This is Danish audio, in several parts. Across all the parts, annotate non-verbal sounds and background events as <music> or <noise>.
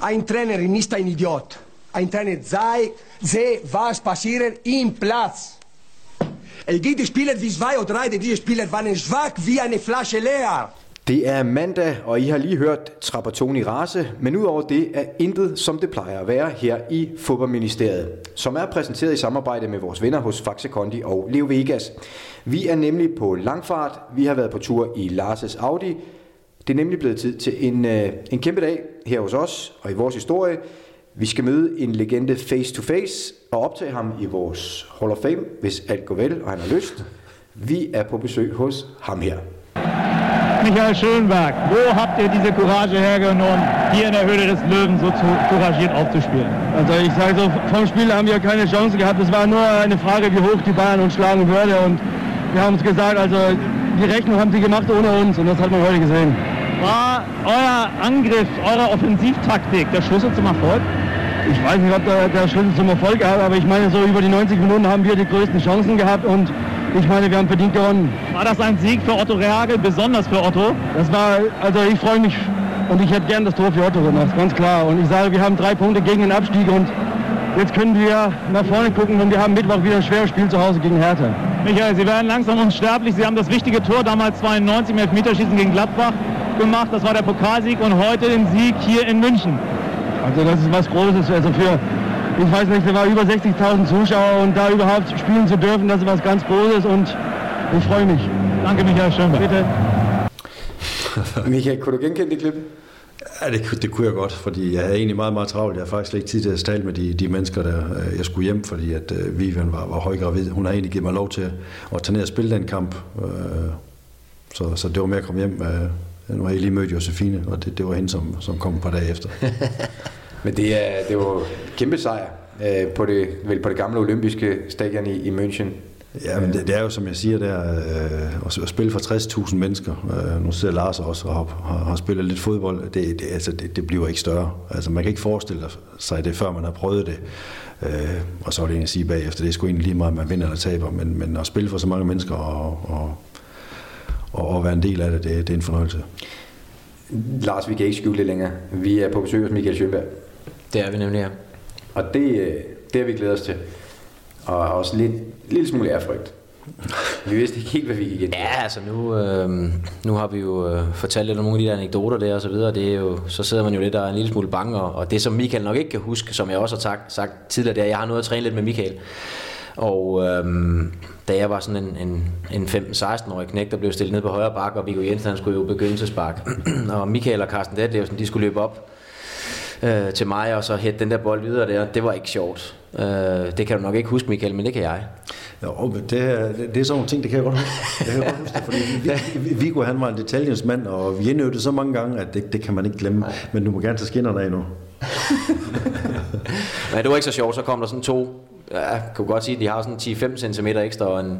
Ein Trainer ist ein Idiot. Ein Trainer sei, sehe, was passiert im Platz. Es gibt Spieler wie zwei oder drei, diese Spieler waren schwach wie eine Flasche leer. Det er mandag, og I har lige hørt Trapattoni rase, men udover det er intet, som det plejer at være her i Fodboldministeriet, som er præsenteret i samarbejde med vores venner hos Faxe Kondi og Leo Vegas. Vi er nemlig på langfart, vi har været på tur i Larses Audi. Det er nemlig blevet tid til en, øh, en kæmpe dag her hos os og i vores historie. Vi skal møde en legende face to face og optage ham i vores Hall of Fame, hvis alt går vel og han har lyst. Vi er på besøg hos ham her. Michael Schönberg, wo habt ihr diese Courage hergenommen, hier in der Höhle des Löwen so zu couragiert aufzuspielen? Also ich sage so, vom Spiel haben wir keine Chance gehabt. Es war nur eine Frage, wie hoch die Bayern uns schlagen würde. Und wir haben uns gesagt, also die Rechnung haben sie gemacht ohne uns. Und das hat man heute gesehen. War euer Angriff, eure Offensivtaktik der Schlüssel zum Erfolg? Ich weiß nicht, ob der, der Schlüssel zum Erfolg ist, aber ich meine, so über die 90 Minuten haben wir die größten Chancen gehabt und ich meine, wir haben verdient gewonnen. War das ein Sieg für Otto Reagel, besonders für Otto? Das war, also ich freue mich und ich hätte gern das Tor für Otto gemacht, ganz klar. Und ich sage, wir haben drei Punkte gegen den Abstieg und jetzt können wir nach vorne gucken und wir haben Mittwoch wieder ein schweres Spiel zu Hause gegen Hertha. Michael, Sie werden langsam unsterblich. Sie haben das wichtige Tor damals 92 im Elfmeterschießen gegen Gladbach gemacht. Das war der Pokalsieg und heute den Sieg hier in München. Also das ist was Großes. Also für, ich weiß nicht, da war über 60.000 Zuschauer und da überhaupt spielen zu dürfen, das ist was ganz Großes und ich freue mich. Danke, Michael Schönberg. Bitte. <laughs> Michael, kunne du genkende det klip? Ja, det, kunne- det kunne jeg godt, fordi jeg havde egentlig meget, meget travlt. Jeg har faktisk slet ikke tid til at tale med de, de mennesker, der jeg skulle hjem, fordi at øh, Vivian var, var højgravid. Hun har egentlig givet mig lov til at tage ned og spille den kamp. Øh, så, så det var med at komme hjem. Øh, nu har jeg lige mødt Josefine, og det, det var hende, som, som kom et par dage efter. <laughs> Men det er, det var kæmpe sejr øh, på, det, vel på det gamle olympiske stadion i, i München. Ja, men det, det er jo, som jeg siger, der, øh, at, spille for 60.000 mennesker. Øh, nu sidder Lars også og har, har, har spillet lidt fodbold. Det, det, altså, det, det bliver ikke større. Altså, man kan ikke forestille sig det, før man har prøvet det. Øh, og så er det egentlig at sige bagefter, det er sgu egentlig lige meget, om man vinder eller taber. Men, men at spille for så mange mennesker og, og, og, og være en del af det, det, det er en fornøjelse. Lars, vi kan ikke skjule det længere. Vi er på besøg hos Michael Schønberg. Det er vi nemlig, ja. Og det, øh, det har vi glædet os til. Og også lidt, lille smule ærefrygt. Vi vidste ikke helt, hvad vi gik ind. Ja, altså nu, øh, nu har vi jo øh, fortalt lidt om nogle af de der anekdoter der og så videre. Det er jo, så sidder man jo lidt og er en lille smule bange. Og, og det, som Michael nok ikke kan huske, som jeg også har sagt, sagt tidligere, det er, at jeg har noget at træne lidt med Michael. Og øhm, da jeg var sådan en, en, en 15-16-årig knæk, der blev stillet ned på højre bakke, og Viggo Jensen han skulle jo begynde til spark. <clears throat> og Michael og Carsten Detlevsen, de skulle løbe op øh, til mig, og så hætte den der bold videre der. Det var ikke sjovt. Øh, det kan du nok ikke huske, Michael, men det kan jeg. Jo, men det, er, det, det er sådan nogle ting, det kan jeg godt huske. Det kan jeg godt huske det, fordi <laughs> Vi- Vi- Viggo han var en detaljens mand, og vi indøvede så mange gange, at det, det kan man ikke glemme. Men du må gerne tage skinnerne af nu. <laughs> Men det var ikke så sjovt, så kom der sådan to, ja, jeg kunne godt sige, at de har sådan 10-5 cm ekstra og en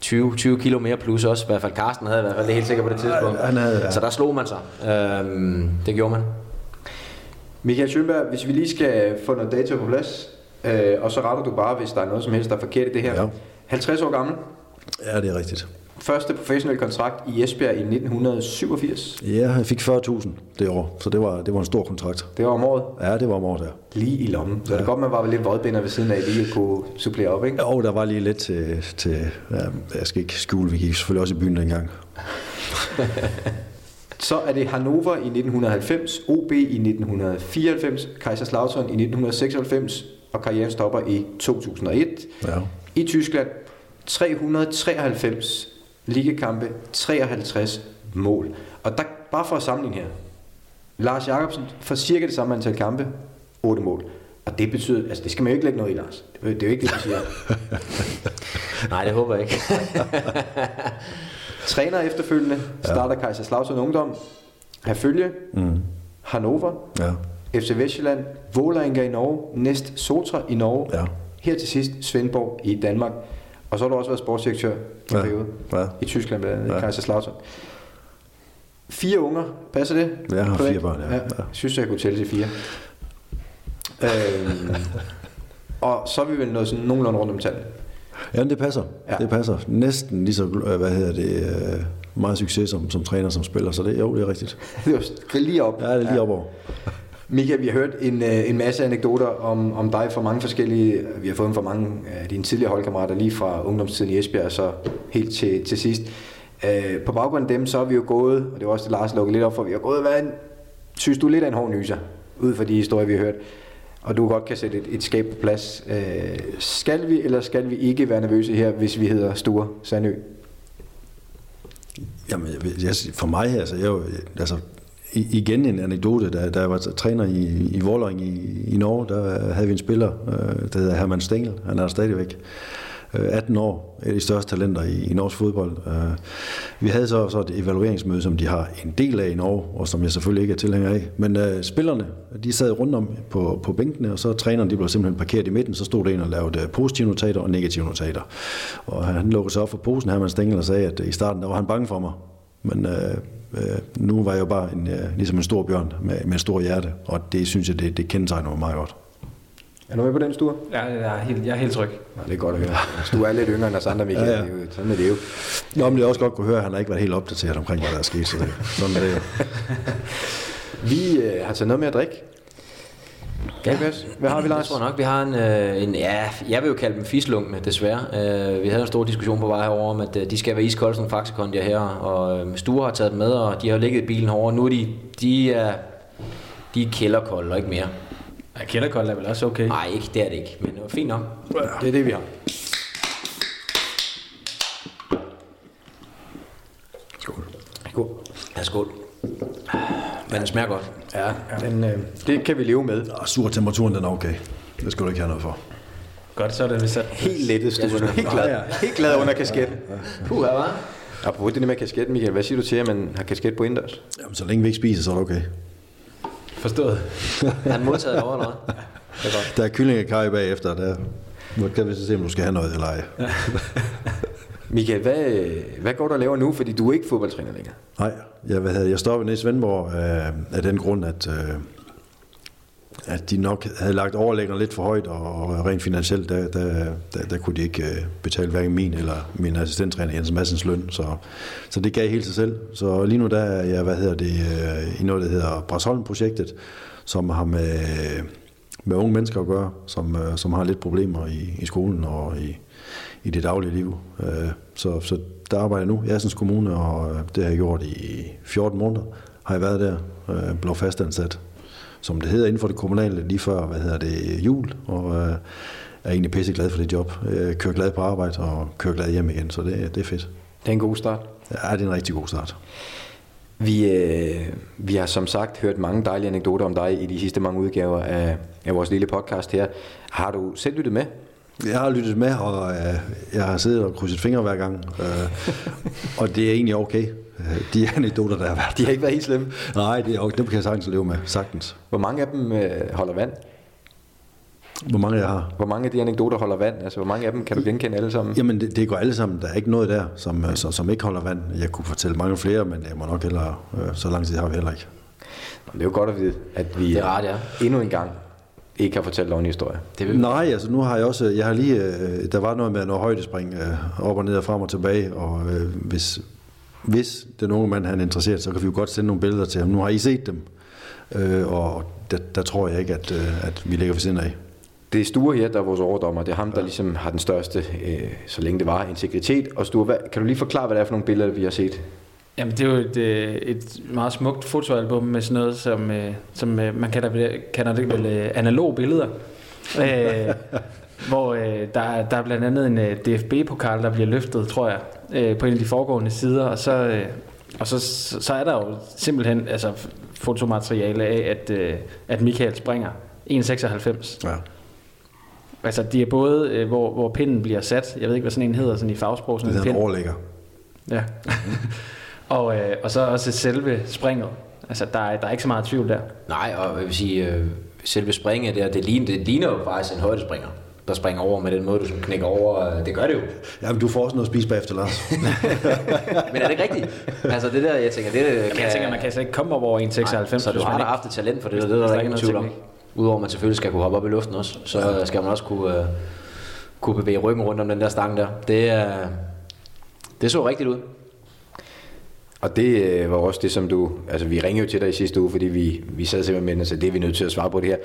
20, 20 kilo mere plus også. I hvert fald Carsten havde i hvert fald det er helt sikkert på det tidspunkt. han havde, ja. Så der slog man sig. Øhm, det gjorde man. Michael Schønberg, hvis vi lige skal få noget data på plads, øh, og så retter du bare, hvis der er noget som helst, der er forkert i det her. Ja. 50 år gammel. Ja, det er rigtigt. Første professionelle kontrakt i Esbjerg i 1987. Ja, jeg fik 40.000 det år, så det var, det var en stor kontrakt. Det var om året. Ja, det var om året der. Lige i lommen. Så ja. det godt, man var lidt vodbinder ved siden af, lige at kunne supplere op, ikke? Jo, der var lige lidt til, til ja, jeg skal ikke skjule, vi gik selvfølgelig også i byen dengang. <laughs> Så er det Hannover i 1990, OB i 1994, Kaiserslautern i 1996, og karrieren stopper i 2001. Ja. I Tyskland 393 ligekampe, 53 mål. Og der, bare for at sammenligne her. Lars Jakobsen for cirka det samme antal kampe, 8 mål. Og det betyder, altså det skal man jo ikke lægge noget i, Lars. Det er jo ikke det, du siger. <laughs> Nej, det håber jeg ikke. <laughs> Træner efterfølgende, starter Kaiserslautern Ungdom, Herfølge, mm. Hannover, Ja. FC Vestjylland, Vålerenga i Norge, Næst Sotra i Norge, Ja. her til sidst Svendborg i Danmark. Og så har du også været sportsdirektør i Ja. periode Ja. i Tyskland, blandt andet Ja. i Kaiserslautern. Fire unger, passer det? Jeg har Privat? fire børn, ja. Jeg Ja. synes, jeg kunne tælle til fire. øhm, <laughs> og så er vi vel nået sådan nogenlunde rundt om tallet. Ja, det passer. Ja. Det passer. Næsten lige så, øh, hvad hedder det, øh, meget succes som, som træner, som spiller, så det, jo, det er rigtigt. <laughs> Det var lige op. Ja, det er lige ja. op over. Mika, vi har hørt en, øh, en masse anekdoter om, om dig fra mange forskellige, vi har fået dem fra mange af dine tidligere holdkammerater, lige fra ungdomstiden i Esbjerg og så helt til, til sidst. Øh, på baggrund af dem, så har vi jo gået, og det var også det Lars lukkede lidt op for, vi har gået, hvad synes du lidt af en hård nyser, ud fra de historier, vi har hørt, og du godt kan sætte et, et skab på plads. Øh, skal vi eller skal vi ikke være nervøse her, hvis vi hedder Sture Sandø? Jamen, jeg, for mig, altså, jeg, altså, igen en anekdote, da, da jeg var træner i, i Vorløng i, i Norge, der havde vi en spiller, øh, der hedder Herman Stengel, han er stadigvæk. Øh, 18 år, et af de største talenter i, i norsk fodbold. Øh, vi havde så, så et evalueringsmøde, som de har en del af i Norge, og som jeg selvfølgelig ikke er tilhænger af. Men uh, spillerne, de sad rundt om på, på bænkene, og så træneren, de blev simpelthen parkeret i midten, så stod der en og lavede øh, positive notater og negative notater. Og han lukkede sig op for posen, Herman Stengel, og sagde, at i starten der var han bange for mig. Men uh, uh, nu var jeg jo bare en, uh, ligesom en stor bjørn med, med et stort hjerte, og det synes jeg, det, det kendetegner mig meget godt. Er du med på den, Sture? Ja, jeg er helt, jeg er helt tryg. Ja, det er godt at høre. Du er lidt yngre end os andre, Michael. Ja, ja. Sådan er det jo. Nå, men det er også godt at kunne høre, at han har ikke været helt opdateret omkring, hvad der er sket. Så det, sådan er det <laughs> Vi øh, har taget noget med at drikke. Ja. Hvad har vi, Lars? Jeg tror nok, vi har en, øh, en ja, jeg vil jo kalde dem fislungne, desværre. Øh, vi havde en stor diskussion på vej herover om, at øh, de skal være iskolde som faxekondier her, og øh, Sture har taget dem med, og de har ligget i bilen herovre. Nu er de, de er, de er kælderkolde og ikke mere. Ja, kælderkold er vel også okay? Nej, ikke, det er det ikke, men det var fint nok. Det er det, vi har. Skål. Skål. Ja, skål. Men den smager godt. Ja, den, øh, det kan vi leve med. Og surtemperaturen, den er okay. Det skal du ikke have noget for. Godt, så er det sat. Helt lettet stuerne. Helt glad, helt glad under kasketten. Puh, hvad var? Apropos det med kasketten, Michael. Hvad siger du til, at man har kasket på indendørs? Jamen, så længe vi ikke spiser, så er det okay. Forstået. han modtaget over <laughs> er godt. Der er kyllingekaj bagefter, der nu kan vi så se, om du skal have noget eller ej. Michael, hvad, hvad går du og laver nu? Fordi du er ikke fodboldtræner længere. Nej, jeg, hvad havde, jeg stoppede nede i Svendborg øh, af den grund, at, øh, at de nok havde lagt overlæggerne lidt for højt, og rent finansielt, der, der, der, der kunne de ikke øh, betale hverken min eller min assistenttræner Jens Massens løn, så, så det gav helt sig selv. Så lige nu der er jeg, hvad hedder det, øh, i noget, der hedder Brasholm-projektet, som har med, med unge mennesker at gøre, som, øh, som har lidt problemer i, i skolen og i, i det daglige liv. Så, så der arbejder jeg nu i Assens Kommune, og det har jeg gjort i 14 måneder. Har jeg været der, blev fastansat som det hedder inden for det kommunale, lige før, hvad hedder det, jul, og øh, er egentlig pisse glad for det job. Jeg kører glad på arbejde og kører glad hjem igen, så det, det er fedt. Det er en god start. Ja, det er en rigtig god start. Vi, øh, vi har som sagt hørt mange dejlige anekdoter om dig i de sidste mange udgaver af, af vores lille podcast her. Har du selv lyttet med? Jeg har lyttet med, og øh, jeg har siddet og krydset fingre hver gang. Øh, og det er egentlig okay. Øh, de <laughs> anekdoter, der har været. De har ikke været helt slemme? Nej, det er okay. dem kan jeg sagtens leve med, sagtens. Hvor mange af dem øh, holder vand? Hvor mange jeg har? Hvor mange af de anekdoter holder vand? Altså, hvor mange af dem kan du genkende alle sammen? Jamen, det, det går alle sammen. Der er ikke noget der, som, øh, som, som ikke holder vand. Jeg kunne fortælle mange flere, men jeg må nok heller, øh, så lang tid har vi heller ikke. Det er jo godt at vide, at vi det er rart, ja. endnu en gang ikke har fortalt nogen historie. Det vil... Nej, altså nu har jeg også, jeg har lige, der var noget med noget højdespring op og ned og frem og tilbage, og hvis, hvis den unge mand han er interesseret, så kan vi jo godt sende nogle billeder til ham. Nu har I set dem, øh, og der, der tror jeg ikke, at, øh, at vi ligger for siden af. Det er Sture her, der er vores overdommer. Det er ham, der ligesom har den største, øh, så længe det var, integritet. Og Sture, hvad, kan du lige forklare, hvad det er for nogle billeder, vi har set? Jamen, det er jo et, øh, et meget smukt fotoalbum med sådan noget, som, øh, som man kalder, kalder det vel analog billeder. øh, hvor øh, der, der er blandt andet en øh, DFB-pokal, der bliver løftet, tror jeg, øh, på en af de foregående sider, og så, øh, og så, så er der jo simpelthen altså, fotomateriale af, at, øh, at Michael springer 1,96. Ja. Altså, de er både, øh, hvor, hvor pinden bliver sat, jeg ved ikke, hvad sådan en hedder sådan i fagsprog. Sådan det er en overlægger. Ja. <laughs> og, øh, og så også selve springet. Altså, der er, der er ikke så meget tvivl der. Nej, og jeg vil sige, øh, selve springet der, det ligner, det ligner jo faktisk en højdespringer der springer over med den måde, du knækker over. Det gør det jo. Ja, men du får også noget at spise bagefter, Lars. <laughs> men er det ikke rigtigt? Altså det der, jeg tænker, det kan... Jamen, jeg tænker, man kan slet ikke komme op over 1,96. Så du har da haft et talent for det, det, det er der ikke nogen tvivl om. Udover at man selvfølgelig skal kunne hoppe op i luften også, så ja. skal man også kunne, uh, kunne bevæge ryggen rundt om den der stang der. Det, uh, det så rigtigt ud. Og det øh, var også det, som du... Altså, vi ringede jo til dig i sidste uge, fordi vi, vi sad simpelthen med og sagde, det er vi nødt til at svare på det her.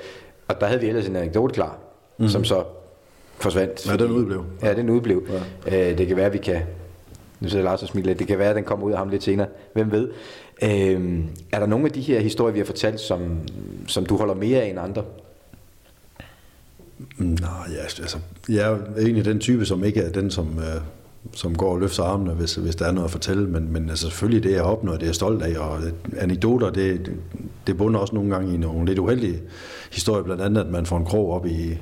Og der havde vi ellers en anekdote klar, mm. som så forsvandt. Ja, den udblev. Ja, den udblev. Ja. Øh, det kan være, at vi kan... Nu sidder Lars og smiler lidt. Det kan være, at den kommer ud af ham lidt senere. Hvem ved? Øh, er der nogle af de her historier, vi har fortalt, som, som du holder mere af end andre? Nej, ja, altså, jeg er egentlig den type, som ikke er den, som, øh, som går og løfter armene, hvis, hvis der er noget at fortælle, men, men altså, selvfølgelig det, jeg har opnået, det er jeg stolt af, og anekdoter, det, det bunder også nogle gange i nogle lidt uheldige historier, blandt andet, at man får en krog op i,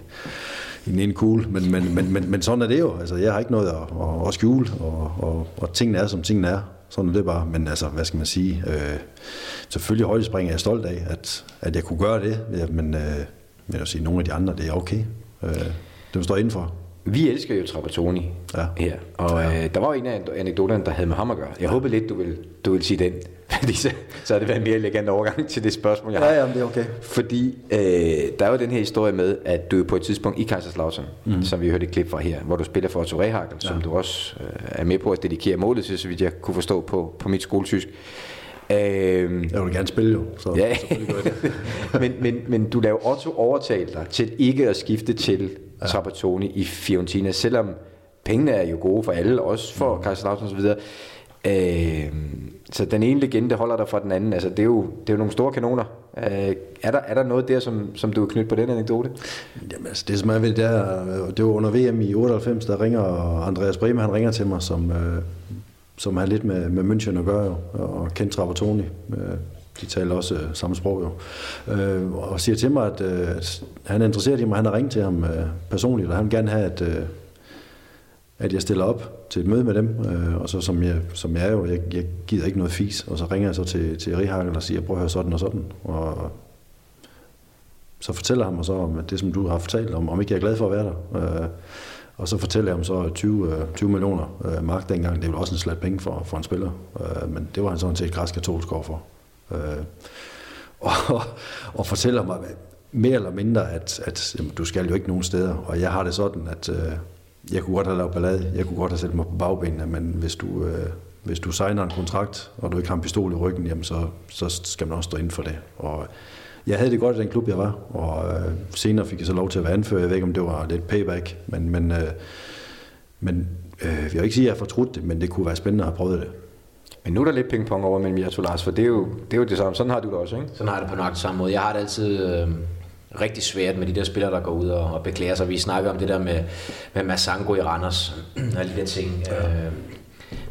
i den ene kugle, men, men, men, men, men sådan er det jo, altså, jeg har ikke noget at, at, at skjule, og, og, og tingene er, som tingene er, sådan er det bare, men altså, hvad skal man sige, øh, selvfølgelig højdespring er jeg stolt af, at, at jeg kunne gøre det, ja, men, øh, men jeg vil sige, nogle af de andre, det er okay, øh, det står indenfor. Vi elsker jo Trapattoni Ja. her, og Ja. øh, der var en af anekdoterne, der havde med ham at gøre. Jeg ja. håber lidt, du vil, du vil sige den, <laughs> fordi så, så har det været en mere elegant overgang til det spørgsmål, jeg har. Ja, ja, det er okay. Fordi øh, der er jo den her historie med, at du er på et tidspunkt i Kaiserslautern, mm. som vi hørte et klip fra her, hvor du spiller for Otto Rehagel, ja. som du også øh, er med på at dedikere målet til, så vidt jeg kunne forstå på, på mit skoletysk. Øh, Jeg vil gerne spille jo, så Ja, gør det. <laughs> men, men, men du laver Otto overtale dig til ikke at skifte til ja. Trapattoni i Fiorentina, selvom pengene er jo gode for alle, også for mm. Kaiserslautern osv. Øh, så den ene legende holder der fra den anden. Altså, det, er jo, det er jo nogle store kanoner. Øh, er, der, er der noget der, som, som du er knyttet på den anekdote? Jamen, altså, det som er ved det, der, det var under VM i 98, der ringer Andreas Brehme, han ringer til mig, som, øh, som har lidt med, med München at gøre, jo, og kendt Trapattoni. Øh, de taler også øh, samme sprog jo. Øh, og siger til mig, at, øh, at han er interesseret i mig, han har ringet til ham øh, personligt, og han vil gerne have, at, øh, at jeg stiller op til et møde med dem, øh, og så som jeg, som jeg er jo, jeg, jeg gider ikke noget fis, og så ringer jeg så til, til Rihagel og siger, prøv at høre sådan og sådan, og så fortæller han mig så om at det, som du har fortalt om, om ikke jeg er glad for at være der. Øh, og så fortæller jeg ham så 20, 20 øh, millioner øh, mark dengang. Det er jo også en slat penge for, for en spiller. Øh, men det var han sådan set græsk katolsk for. Øh, <laughs> og, og fortæller mig mere eller mindre, at, at jamen, du skal jo ikke nogen steder. Og jeg har det sådan, at øh, jeg kunne godt have lavet ballade. Jeg kunne godt have sat mig på bagbenene, men hvis du, øh, hvis du signer en kontrakt, og du ikke har en pistol i ryggen, jamen så, så skal man også stå inden for det. Og jeg havde det godt i den klub, jeg var, og øh, senere fik jeg så lov til at være anfører. Jeg ved ikke, om det var lidt payback, men, men, øh, men øh, jeg vil ikke sige, at jeg har fortrudt det, men det kunne være spændende at have prøvet det. Men nu er der lidt pingpong over mellem jer to, Lars, for det er, jo, det er jo det samme. Sådan har du det også, ikke? Sådan har jeg det på nøjagtig samme måde. Jeg har det altid øh, rigtig svært med de der spillere, der går ud og, og beklager sig. Vi snakker om det der med, med Massango i Randers <clears throat> og alle de der ting. Ja. Øh,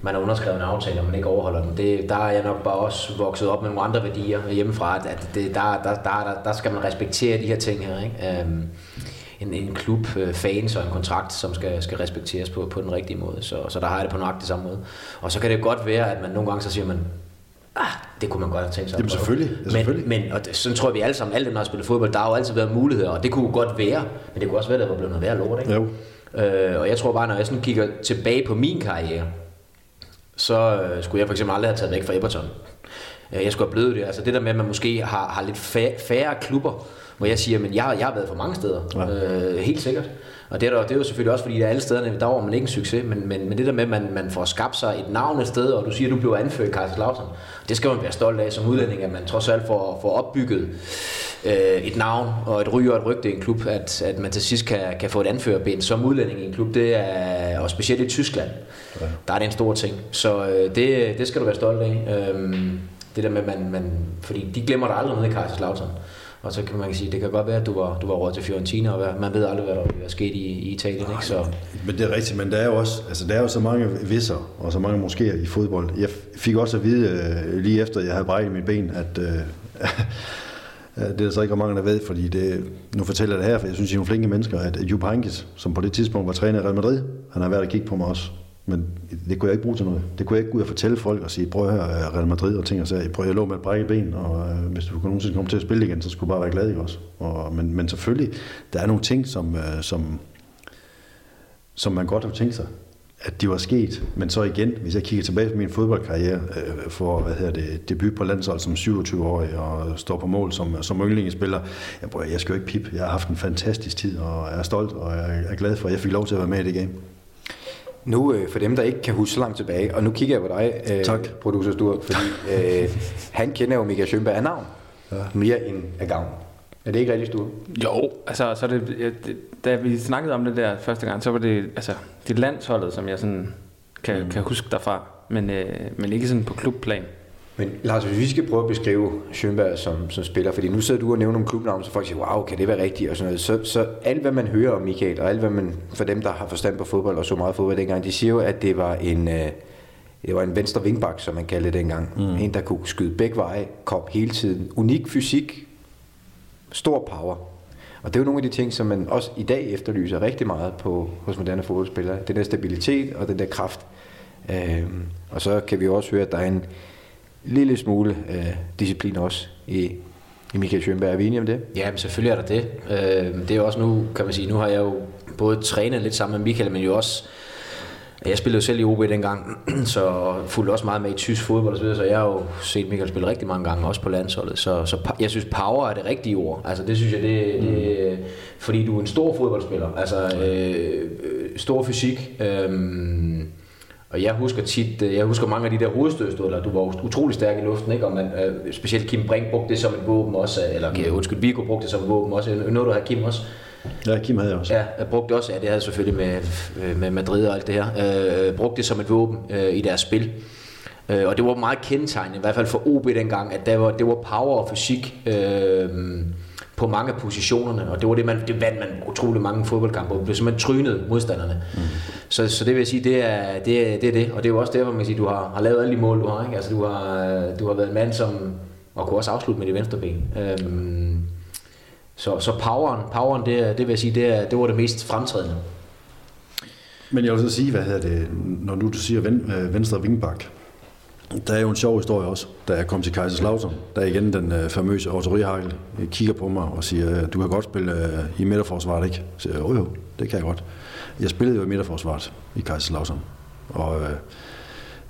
man har underskrevet en aftale, og man ikke overholder den. Det, der er jeg nok bare også vokset op med nogle andre værdier hjemmefra, at, at det, der, der, der, der, der skal man respektere de her ting her. Ikke? Øhm, en, en klub, øh, fans og en kontrakt, som skal, skal respekteres på, på den rigtige måde. Så, så der har jeg det på nøjagtig samme måde. Og så kan det godt være, at man nogle gange så siger man, ah, det kunne man godt have tænkt sig. Jamen, prøve." selvfølgelig. Ja, selvfølgelig. Men, men og det, sådan tror jeg, vi alle sammen, alle dem, der har spillet fodbold, der har jo altid været muligheder, og det kunne godt være, men det kunne også være, at det var blevet noget værre lort, ikke? Jo. Øh, og jeg tror bare, når jeg sådan kigger tilbage på min karriere, så øh, skulle jeg for eksempel aldrig have taget væk fra Everton. Øh, jeg skulle have blevet det. Altså det der med, at man måske har, har lidt færre klubber, hvor jeg siger, men jeg, jeg har været for mange steder. Ja. Øh, helt sikkert. Og det er, der, det er jo selvfølgelig også, fordi der alle stederne, der var man ikke en succes, men, men, men det der med, at man, man får skabt sig et navn et sted, og du siger, at du blev anført i Kaiserslautern, det skal man være stolt af som udlænding, at man trods alt får, får opbygget øh, et navn og et ry og et rygte i en klub, at, at man til sidst kan, kan få et anførerben som udlænding i en klub, det er, og specielt i Tyskland, ja. der er det en stor ting. Så øh, det, det skal du være stolt af. Øhm, det der med, man, man, fordi de glemmer dig aldrig nede i Kaiserslautern. Og så kan man sige, det kan godt være, at du var, du var råd til Fiorentina, og man ved aldrig, hvad der være sket i, i Italien. Ikke? Så, Men det er rigtigt, men der er jo også, altså der er jo så mange visser og så mange moskéer i fodbold. Jeg fik også at vide øh, lige efter, jeg havde brækket mit ben, at øh, <laughs> det er der så ikke mange, der ved, fordi det, nu fortæller jeg det her, for jeg synes, I er nogle flinke mennesker, at Jupp Heynckes, som på det tidspunkt var træner i Real Madrid, han har været og kigge på mig også. Men det kunne jeg ikke bruge til noget. Det kunne jeg ikke gå ud og fortælle folk og sige, prøv at høre øh, Real Madrid og ting og sager. Prøv at jeg lå med et brækket ben, og øh, hvis du nogensinde komme til at spille igen, så skulle du bare være glad, i os. Og, men, men selvfølgelig, der er nogle ting, som, øh, som, som man godt har tænkt sig, at de var sket. Men så igen, hvis jeg kigger tilbage på min fodboldkarriere, øh, for hvad hedder det, debut på landshold som 27-årig og står på mål som, som yndlingsspiller, jeg, prøver, jeg skal jo ikke pip. Jeg har haft en fantastisk tid, og jeg er stolt, og jeg er glad for, at jeg fik lov til at være med i det game. Nu øh, for dem, der ikke kan huske så langt tilbage, og nu kigger jeg på dig, øh, Tak. producer Stur, fordi øh, han kender jo Michael Schønberg af navn, ja. mere end af gavn. Er det ikke rigtigt, Stur? Jo, altså, så det, ja, det, da vi snakkede om det der første gang, så var det, altså, det landsholdet, som jeg sådan kan, mm. kan huske derfra, men, øh, men ikke sådan på klubplan. Men Lars, hvis vi skal prøve at beskrive Schønberg som, som spiller, fordi nu sidder du og nævner nogle klubnavne, så folk siger, wow, kan det være rigtigt, og sådan noget. Så, så alt, hvad man hører om Michael, og alt, hvad man, for dem, der har forstand på fodbold og så meget fodbold dengang, de siger jo, at det var en, øh, det var en venstre vingbak, som man kaldte det dengang. Mm. En, der kunne skyde begge veje, kom hele tiden. Unik fysik, stor power. Og det er jo nogle af de ting, som man også i dag efterlyser rigtig meget på, hos moderne fodboldspillere. Den der stabilitet og den der kraft. Øhm, og så kan vi også høre, at der er en lille smule øh, disciplin også i, i Michael Schønberg. Er vi enige om det? Ja, men selvfølgelig er der det. Øh, det er jo også nu, kan man sige, nu har jeg jo både trænet lidt sammen med Michael, men jo også jeg spillede jo selv i OB dengang, <clears throat> så fulgte også meget med i tysk fodbold og så jeg har jo set Michael spille rigtig mange gange, også på landsholdet. Så, så jeg synes, power er det rigtige ord. Altså det synes jeg, det, det fordi du er en stor fodboldspiller. Altså øh, øh, stor fysik. Øh, og jeg husker tit, øh, jeg husker mange af de der hovedstødstødler, du var utrolig stærk i luften, ikke? Og man, øh, specielt Kim Brink brugte det som et våben også, eller mm. undskyld, Viggo brugte det som et våben også. Noget du har Kim også? Ja, Kim havde jeg også. Ja, jeg brugte også, ja, det havde jeg selvfølgelig med, med Madrid og alt det her, øh, brugte det som et våben øh, i deres spil. Øh, og det var meget kendetegnende, i hvert fald for OB dengang, at der var, det var power og fysik øh, på mange af positionerne, og det var det, man, det vandt man utrolig mange fodboldkampe, og blev simpelthen trynet modstanderne. Mm. Så, så det vil jeg sige, det er det, er, det er det, og det er jo også derfor, man kan sige, du har, har lavet alle de mål, du har, ikke? Altså, du har, du har været en mand, som, og kunne også afslutte med de venstre ben. Øh, så, så poweren, poweren det, det vil jeg sige, det, er, det var det mest fremtrædende. Men jeg vil så sige, hvad hedder det, når nu du siger ven, øh, venstre vingbak, der er jo en sjov historie også, da jeg kom til Kaiserslautern, der er igen den øh, famøse Otto øh, kigger på mig og siger, du kan godt spille øh, i midterforsvaret, ikke? Så jeg, jo jo, det kan jeg godt. Jeg spillede jo i midterforsvaret i Kaiserslautern, og øh,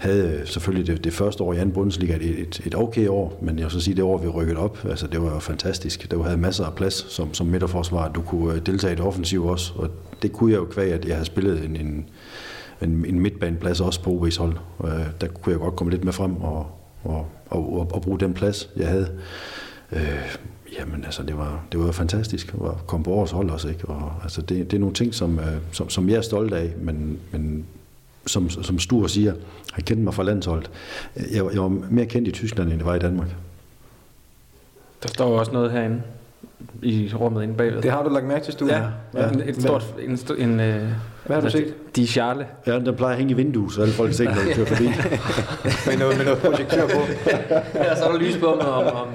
havde øh, selvfølgelig det, det første år i anden Bundesliga et, et, et okay år, men jeg vil så sige, det år vi rykkede op, altså det var jo fantastisk. Der havde masser af plads som, som midterforsvar, du kunne øh, deltage i det offensiv også, og det kunne jeg jo kvæg, at jeg havde spillet en, en, en, en midtbaneplads også på OB's hold. Øh, der kunne jeg godt komme lidt med frem og, og, og, og, og bruge den plads, jeg havde. Øh, jamen altså, det var, det var fantastisk at komme på vores hold også, ikke? Og, altså, det, det er nogle ting, som, øh, som, som jeg er stolt af, men, men som, som Stur siger, han kendte mig fra landsholdet. Jeg, jeg var mere kendt i Tyskland, end det var i Danmark. Der står også noget herinde i rummet inde bagved. Det har du lagt mærke til, Stur? Ja, ja. En, et stort, en, en, en, Hvad har du set? De Charle. Ja, den plejer at hænge i vinduet, så alle folk ser, når de kører forbi. <laughs> med, noget, med noget projektør på. ja, så er der lys på om, om, om,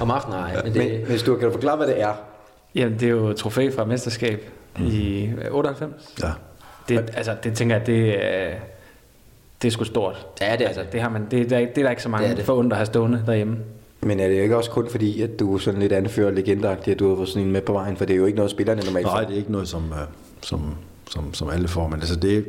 om aftenen. Nej, men, det... men, men Stur, kan du forklare, hvad det er? Jamen, det er jo et trofæ fra mesterskab mm. i 98. Ja. Det, altså, det tænker jeg, det er, det er sgu stort. Ja, det er altså, det, har man, det, det, er, det er der ikke så mange det forund, der har stående derhjemme. Men er det ikke også kun fordi, at du sådan lidt anfører legendagtig, at du har fået sådan en med på vejen? For det er jo ikke noget, spillerne normalt Nej, det er ikke noget, som, øh, som, som, som alle får. Men altså det,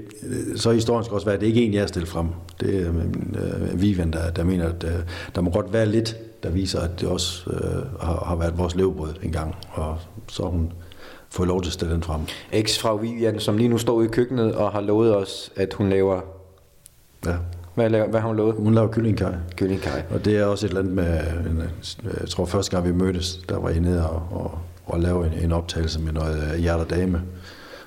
så historien skal også være, at det ikke er en, jeg har stillet frem. Det er uh, Vivian, der, der mener, at uh, der må godt være lidt, der viser, at det også uh, har, har været vores levebrød engang. Og så hun fået lov til at stille den frem. Eks fra Vivian, som lige nu står i køkkenet og har lovet os, at hun laver... Ja. Hvad, laver, hvad har hun lovet? Hun laver kyllingkaj. Kyllingkaj. Og det er også et eller andet med, en, jeg tror første gang vi mødtes, der var jeg nede og, og, og lave en, en optagelse med noget hjerte dame,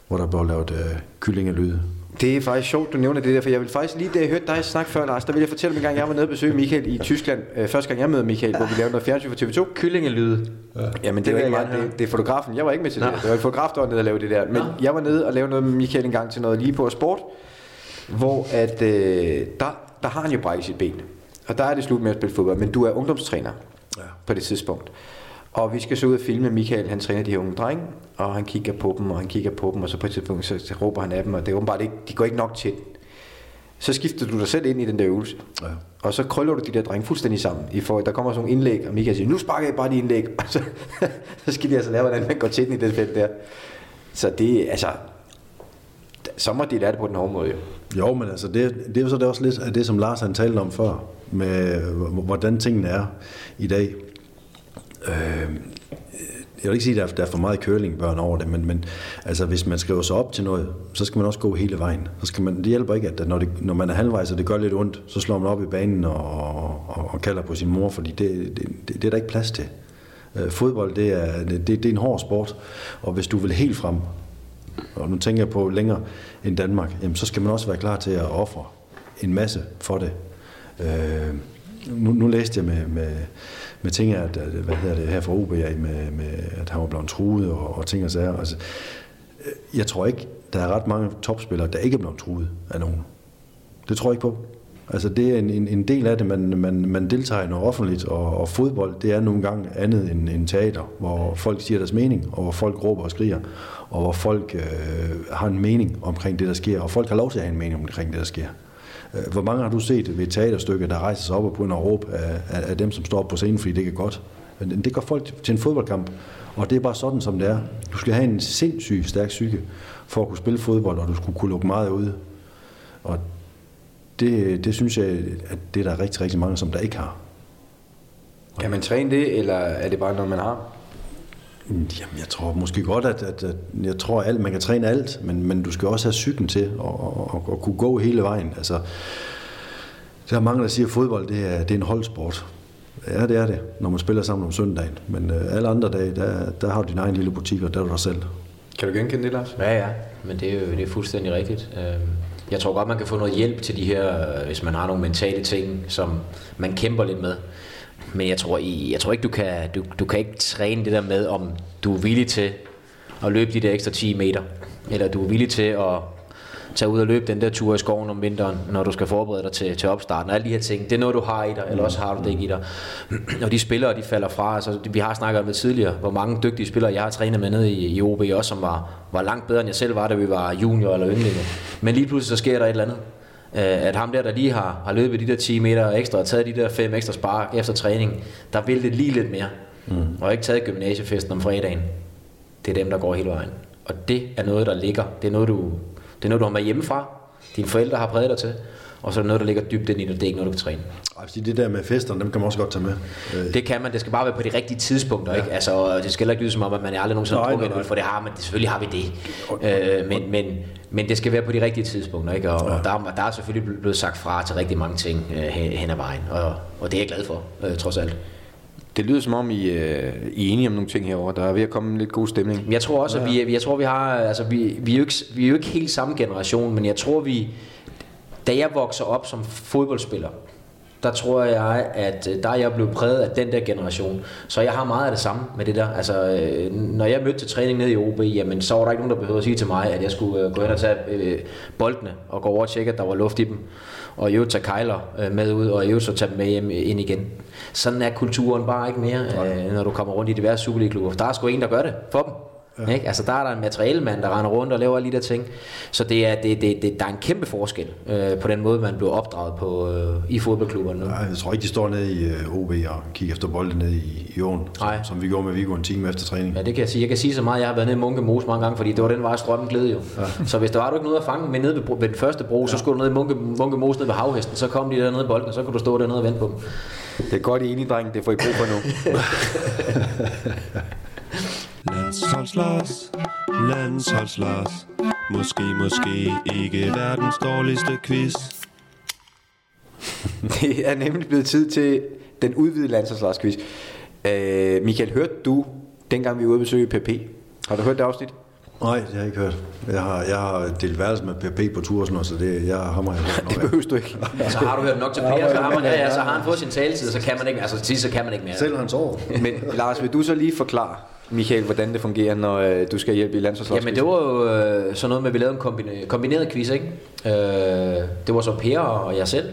hvor der blev lavet uh, kyllingelyd. Det er faktisk sjovt, du nævner det der, for jeg vil faktisk lige, da jeg hørte dig snakke før, Lars, der vil jeg fortælle om en gang, jeg var nede og besøge Michael i Tyskland. Uh, første gang jeg mødte Michael, hvor vi lavede noget fjernsyn for TV2. Kyllingelyd. Ja. Jamen det, det var ikke mig, det, det, er fotografen. Jeg var ikke med til Nå. det. Det var en fotograf, der var nede og lavede det der. Men Nå. jeg var nede og lavede noget med Michael en gang til noget lige på sport, hvor at, uh, der, der har han jo brækket sit ben. Og der er det slut med at spille fodbold. Men du er ungdomstræner ja. på det tidspunkt. Og vi skal så ud og filme Michael, han træner de her unge drenge, og han kigger på dem, og han kigger på dem, og så på et tidspunkt, så, så råber han af dem, og det er åbenbart ikke, de går ikke nok til. Så skifter du dig selv ind i den der øvelse, ja. og så krøller du de der drenge fuldstændig sammen. I for, der kommer sådan nogle indlæg, og Michael siger, nu sparker jeg bare de indlæg, <laughs> og så, så skal de altså lære, hvordan man går til den i det felt der. Så det, altså, så må de lære det på den hårde måde jo. Jo, men altså, det, det er jo så det også lidt af det, som Lars han talte om før, med hvordan tingene er i dag. Øh, jeg vil ikke sige, at der er, for meget curlingbørn over det, men, men altså, hvis man skriver sig op til noget, så skal man også gå hele vejen. Så skal man, det hjælper ikke, at når, det, når man er halvvejs, og det gør lidt ondt, så slår man op i banen og, og, og kalder på sin mor, fordi det, det, det, det er der ikke plads til. Øh, fodbold, det er, det, det er en hård sport, og hvis du vil helt frem, og nu tænker jeg på længere end Danmark, jamen, så skal man også være klar til at ofre en masse for det. Øh, nu, nu læste jeg med, med, med ting, at, at, hvad hedder det, her fra OB, med, med, at han var blevet truet og, og ting og sager. Altså, øh, jeg tror ikke, der er ret mange topspillere, der ikke er blevet truet af nogen. Det tror jeg ikke på. Altså det er en, en, en del af det, man, man, man deltager i noget offentligt, og, og fodbold, det er nogle gange andet end, end teater, hvor folk siger deres mening, og hvor folk råber og skriger, og hvor folk øh, har en mening omkring det, der sker, og folk har lov til at have en mening omkring det, der sker. Øh, hvor mange har du set ved et teaterstykke, der rejser sig op og begynder at råbe af, af, af dem, som står på scenen, fordi det er godt? Det gør folk til en fodboldkamp, og det er bare sådan, som det er. Du skal have en sindssyg stærk psyke for at kunne spille fodbold, og du skulle kunne lukke meget ud. Og det, det synes jeg, at det er der rigtig, rigtig mange, som der ikke har. Kan man træne det, eller er det bare noget, man har? Jamen, jeg tror måske godt, at, at, at jeg tror, alt, man kan træne alt, men, men du skal også have cyklen til at, at, at, at kunne gå hele vejen. Altså, der er mange, der siger, at fodbold det er, det er en holdsport. Ja, det er det, når man spiller sammen om søndagen. Men uh, alle andre dage, der, der har du din egen lille butik, og der er du dig selv. Kan du genkende det, Lars? Ja, ja, men det er jo det er fuldstændig rigtigt. Øhm, jeg tror godt, man kan få noget hjælp til de her, øh, hvis man har nogle mentale ting, som man kæmper lidt med. Men jeg tror, jeg tror ikke, du kan, du, du kan ikke træne det der med, om du er villig til at løbe de der ekstra 10 meter. Eller du er villig til at tage ud og løbe den der tur i skoven om vinteren, når du skal forberede dig til, til opstarten. Alle de her ting, det er noget, du har i dig, eller også har du det ikke i dig. <clears throat> Og de spillere, de falder fra. Altså, vi har snakket om det tidligere, hvor mange dygtige spillere, jeg har trænet med nede i, i OB også, som var, var langt bedre, end jeg selv var, da vi var junior eller yndlinge. Men lige pludselig så sker der et eller andet. Øh, at ham der, der lige har, har løbet de der 10 meter ekstra, og taget de der 5 ekstra spark efter træning, der vil det lige lidt mere. Mm. Og ikke taget gymnasiefesten om fredagen. Det er dem, der går hele vejen. Og det er noget, der ligger. Det er noget, du, det er noget, du har med hjemmefra. Dine forældre har præget dig til. Og så er det noget, der ligger dybt ind i dig. Det er ikke noget, du kan træne. Ej, det der med festerne, dem kan man også godt tage med. Øh. Det kan man. Det skal bare være på de rigtige tidspunkter. Ja. Ikke? Altså, det skal ikke lyde som om, at man er aldrig nogensinde har drukket nej. for det har man. Selvfølgelig har vi det. Øh, men, men, men det skal være på de rigtige tidspunkter. Ikke? Og, ja. og der, der er selvfølgelig blevet sagt fra til rigtig mange ting øh, hen ad vejen. Og, og det er jeg glad for, øh, trods alt. Det lyder som om, I, øh, I er enige om nogle ting herover. Der er ved at komme en lidt god stemning. Jeg tror også, at vi, jeg tror, vi har... Altså, vi, vi, er jo ikke, vi er jo ikke helt samme generation, men jeg tror, vi... Da jeg vokser op som fodboldspiller, der tror jeg, at øh, der er jeg blevet præget af den der generation. Så jeg har meget af det samme med det der. Altså, øh, når jeg mødte til træning nede i OB, jamen, så var der ikke nogen, der behøvede at sige til mig, at jeg skulle øh, gå hen og tage boldene og gå over og tjekke, at der var luft i dem. Og i øvrigt tage kejler med ud, og i øvrigt så tage dem med hjem ind igen. Sådan er kulturen bare ikke mere, Nej. når du kommer rundt i diverse Superliga-klubber. Der er sgu en, der gør det for dem. Ja. Ikke? Altså der er der en materialemand, der render rundt og laver alle de der ting. Så det er, det, det, det, der er en kæmpe forskel øh, på den måde, man bliver opdraget på øh, i fodboldklubberne nu. Jeg tror ikke, de står nede i øh, OB og kigger efter bolden nede i, i åen, som, som, vi går med Viggo en time efter træning. Ja, det kan jeg sige. Jeg kan sige så meget, jeg har været nede i Munke Mose mange gange, fordi det var den vej, strømmen gled jo. Ja. Så hvis der var du ikke noget at fange med nede ved, ved den første bro, ja. så skulle du ned i Munke, Munke Mose nede ved havhesten, så kom de der nede i bolden, og så kunne du stå dernede og vente på dem. Det er godt i enige, dreng. Det får I brug for nu. <laughs> Landsholds Lars, Landsholds Lars Måske, måske ikke verdens dårligste quiz <laughs> Det er nemlig blevet tid til den udvidede Landsholds Lars quiz uh, Michael, hørte du dengang vi var ude at besøge PP? Har du hørt det afsnit? Nej, det har jeg ikke hørt. Jeg har, jeg har delt værelse med PP på tur og sådan noget, så det, jeg har mig <laughs> Det behøver du ikke. så har du hørt nok til Per, så har, man, ja, ja, så har han fået sin taletid, så kan man ikke, altså så kan man ikke mere. Selv hans år. Men Lars, vil du så lige forklare, Michael, hvordan det fungerer, når øh, du skal hjælpe i landsholdsholdet? Jamen det var jo øh, sådan noget med, at vi lavede en kombineret, kombineret quiz, ikke? Øh, det var så Per og jeg selv,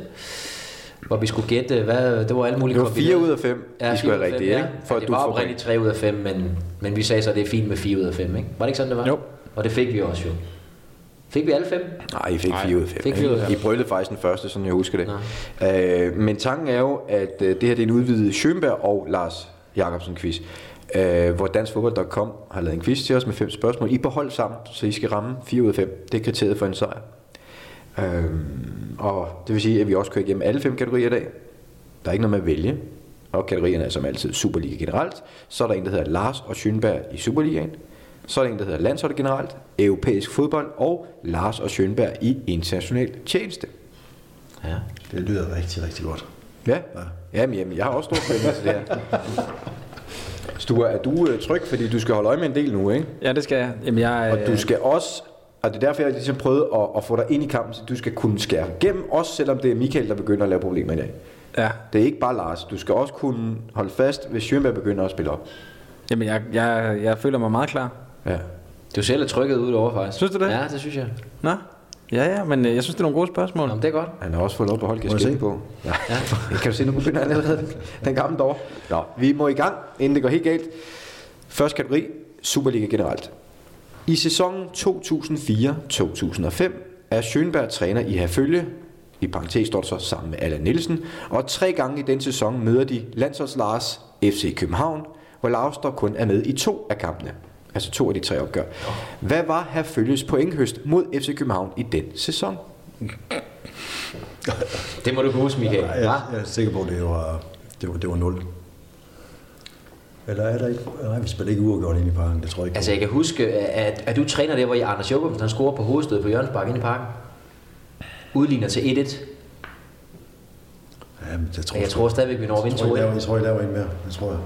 hvor vi skulle gætte, hvad, det var alle mulige Det var 4 ud af 5, ja, I skulle have rigtigt, ikke? For ja, det du var oprindeligt 3 ud af 5, men, men vi sagde så, at det er fint med 4 ud af 5, ikke? Var det ikke sådan, det var? Jo. Og det fik vi også jo. Fik vi alle fem? Nej, I fik 4 ud af 5. Fik 4 ud af 5. I brølede faktisk den første, sådan jeg husker det. Øh, men tanken er jo, at øh, det her det er en udvidet Schönberg og Lars Jakobsen quiz øh, hvor danskfodbold.com har lavet en quiz til os med fem spørgsmål. I behold sammen, så I skal ramme 4 ud af 5. Det er kriteriet for en sejr. Øh, og det vil sige, at vi også kører igennem alle fem kategorier i dag. Der er ikke noget med at vælge. Og kategorierne er som altid Superliga generelt. Så er der en, der hedder Lars og Schönberg i Superligaen. Så er der en, der hedder Landsholdet generelt, Europæisk fodbold og Lars og Schönberg i international tjeneste. Ja. Det lyder rigtig, rigtig godt. Ja, jamen, jamen jeg har også stor forventning til det her. <laughs> Sture, er du øh, tryg, fordi du skal holde øje med en del nu, ikke? Ja, det skal jeg. Jamen, jeg Og du skal også, og det er derfor, jeg ligesom prøvede at, at få dig ind i kampen, så du skal kunne skære igennem, også selvom det er Michael, der begynder at lave problemer i dag. Ja. Det er ikke bare Lars. Du skal også kunne holde fast, hvis Schönberg begynder at spille op. Jamen, jeg, jeg, jeg føler mig meget klar. Ja. Du ser lidt trykket ud over faktisk. Synes du det? Ja, det synes jeg. Nå? Ja, ja, men øh, jeg synes, det er nogle gode spørgsmål. Nå, men det er godt. Han har også fået lov på at holde Må jeg kasketten på. Ja. ja. kan du se, nu begynder han allerede den gamle dår. Nå, vi må i gang, inden det går helt galt. Første kategori, Superliga generelt. I sæsonen 2004-2005 er Schönberg træner i Herfølge, i parentes står der så sammen med Allan Nielsen, og tre gange i den sæson møder de landsholds Lars FC København, hvor Lars dog kun er med i to af kampene. Altså to af de tre opgør. Hvad var Herfølges pointhøst mod FC København i den sæson? <laughs> Det må du kunne huske, Michael. Jeg, jeg er sikker på, at det var, det var, det var 0. Eller er der ikke? Nej, vi spiller ikke uafgjort ind i parken, det tror jeg ikke. Altså, jeg kan huske, at, at du træner der, hvor Anders Jokobsen han scorer på hovedstødet på Jørgensbak ind i parken. Udligner til 1-1. Ja, men det tror Jeg tror stadigvæk, vi når at jeg, vinde tror, jeg, 2-1. laver, jeg tror, jeg laver en mere. Det tror jeg.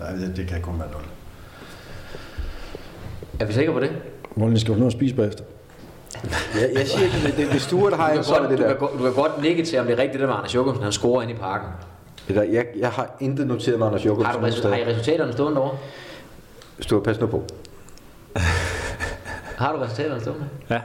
Nej, det, det kan kun være 0. Er vi sikre på det? Målen skal jo nå at spise bagefter. Jeg, jeg siger ikke, det, hvis Stuart har Du er godt, det du, der. kan, godt- du kan godt nikke til, om det er rigtigt, det med Anders Jokobsen, han scorer ind i parken. Eller, jeg, jeg har intet noteret mig, Anders Jokobsen. Har, du resu- har I resultaterne stående derovre? Stuart, pas nu på. <laughs> Har du resultaterne stående? Ja.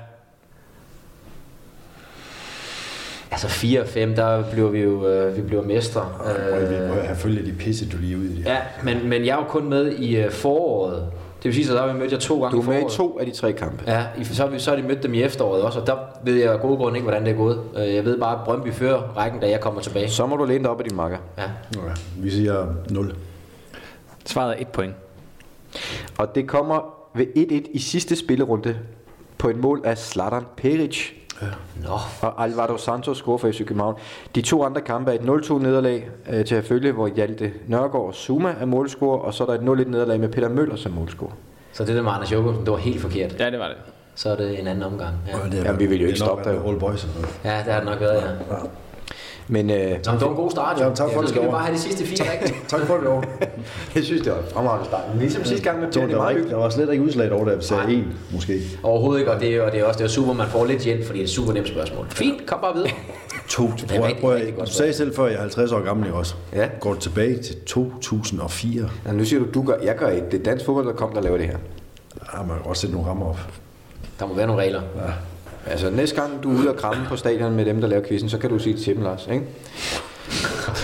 Altså 4 og 5, der bliver vi jo øh, vi bliver mestre. Øh, vi må have følge de pisse, du lige ude i det. ja, men, men jeg er jo kun med i øh, foråret. Det vil sige, så der har vi mødt jer to gange Du er med i to af de tre kampe. Ja, i- så har, vi, så har de mødt dem i efteråret også, og der ved jeg af gode grunde ikke, hvordan det er gået. Øh, Jeg ved bare, at Brøndby fører rækken, da jeg kommer tilbage. Så må du læne dig op af din makker. Ja. Ja, vi siger 0. Svaret er et point. Og det kommer ved 1-1 i sidste spillerunde på et mål af Zlatan Peric. Nå, Og Alvaro Santos scorer for FC København. De to andre kampe er et 0-2 nederlag øh, til at følge, hvor Hjalte Nørgaard og Zuma er målscorer, og så er der et 0-1 nederlag med Peter Møller som målscorer. så det der med Anders Jokobsen, det var helt forkert. Ja, det var det. Så er det en anden omgang. Ja, Og det er- Jamen, vi vil jo ikke stoppe boys. og sådan noget. ja det har det nok været, ja. Men øh, men det var en god start, jo. Ja, tak for Så det, skal vi bare have de sidste fire rigtige. <laughs> Tak for det, over. jeg synes, det var en fremragende start. Ligesom sidste gang med Der, Tony der, var meget ikke, hyggeligt. der var slet ikke udslag over, da vi sagde 1, måske. Overhovedet ikke, og det, er, og det er også det er super, man får lidt hjælp, fordi det er et super nemt spørgsmål. Fint, kom bare videre. <laughs> To, prøv, prøv, godt du sagde selv før, jeg er 50 år gammel også. Ja. Går du tilbage til 2004. Ja, nu siger du, du gør, jeg gør ikke. Det er dansk fodbold, der kom, der laver det her. Ja, man kan også sætte nogle rammer op. Der må være nogle regler. Altså næste gang du er ude og kramme på stadion med dem, der laver quizzen, så kan du sige til dem, Lars. Ikke?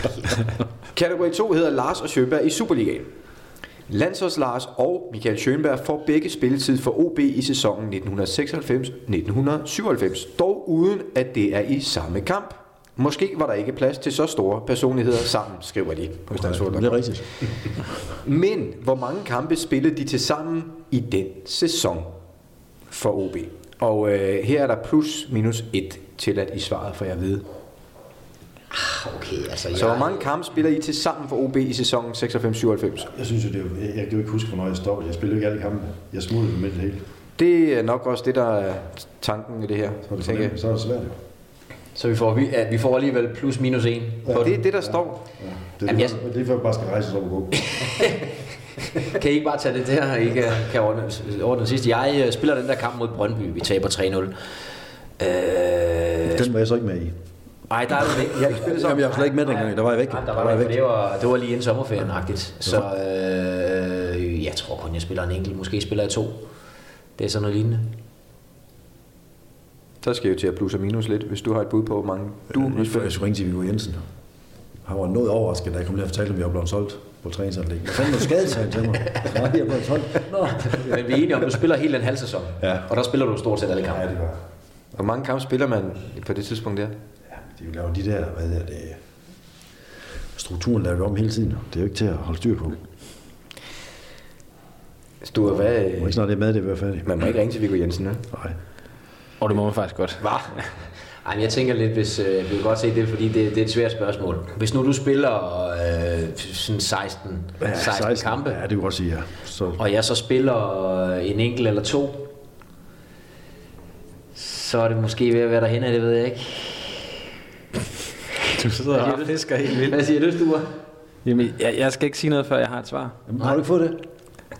<laughs> Kategori 2 hedder Lars og Schønberg i Superligaen. Landsholds Lars og Michael Schønberg får begge spilletid for OB i sæsonen 1996-1997, dog uden at det er i samme kamp. Måske var der ikke plads til så store personligheder sammen, skriver de på Det er rigtigt. <laughs> Men hvor mange kampe spillede de til sammen i den sæson for OB? Og øh, her er der plus minus et tilladt i svaret, for jeg ved. Okay, altså Så hvor mange kampe spiller I til sammen for OB i sæsonen 96-97? Jeg synes jo, det er, jeg, jeg kan jo ikke huske, hvornår jeg stoppede. Jeg spillede jo ikke alle kampe. Jeg smuttede med det hele. Det er nok også det, der er tanken i det her. Så er det, tænker jeg. for så er det svært. jo. Så vi får, vi, ja, vi får alligevel plus minus en. Ja, det er det, der står. Ja. Det, er Jamen, det, det, det er for, at bare skal rejse sig op og gå. <laughs> Kan I ikke bare tage det der, I kan, kan ordne, ordne den sidste? Jeg øh, spiller den der kamp mod Brøndby, vi taber 3-0. Øh, Den var jeg så ikke med i. Ej, der er du væk. Jeg har ikke spillet Jamen, jeg var slet ikke med dengang. Der var jeg væk. Nej, der Der var var der jeg ikke, væk. det var, det var lige inden sommerferien-agtigt. Så øh, jeg tror kun, jeg spiller en enkelt. Måske spiller jeg to. Det er sådan noget lignende. Så skal jeg jo til at plus og minus lidt, hvis du har et bud på, hvor mange du før jeg skulle ringe til Viggo Jensen. Han var noget overrasket, da jeg kom ned og fortalte, om jeg var blevet solgt på træningsanlæg. Hvad fanden er du skadet, sagde han til mig. Nej, jeg blevet solgt. Nå. Men vi er enige om, at du spiller hele en halv sæson. Ja. Og der spiller du stort set alle kampe. Ja, det var... Hvor mange kampe spiller man på det tidspunkt der? Ja, de vil lave de der, hvad er det, strukturen laver vi om hele tiden. Det er jo ikke til at holde styr på. Du er hvad? Må ikke snart det er med, det er færdigt. Man må ikke ringe til Viggo Jensen, ne? Nej. Og det må man faktisk godt. Hvad? Ej, jeg tænker lidt, hvis øh, vi vil godt se det, fordi det, det er et svært spørgsmål. Hvis nu du spiller øh, sådan 16, 16, 16 kampe, Ja, det kan godt sige, ja. Så, og jeg så spiller øh, en enkelt eller to, så er det måske ved at være derhen af, det ved jeg ikke. Du sidder og fisker helt vildt. Hvad siger du, Sture? Jamen, jeg, jeg skal ikke sige noget, før jeg har et svar. Jamen, har du ikke fået det?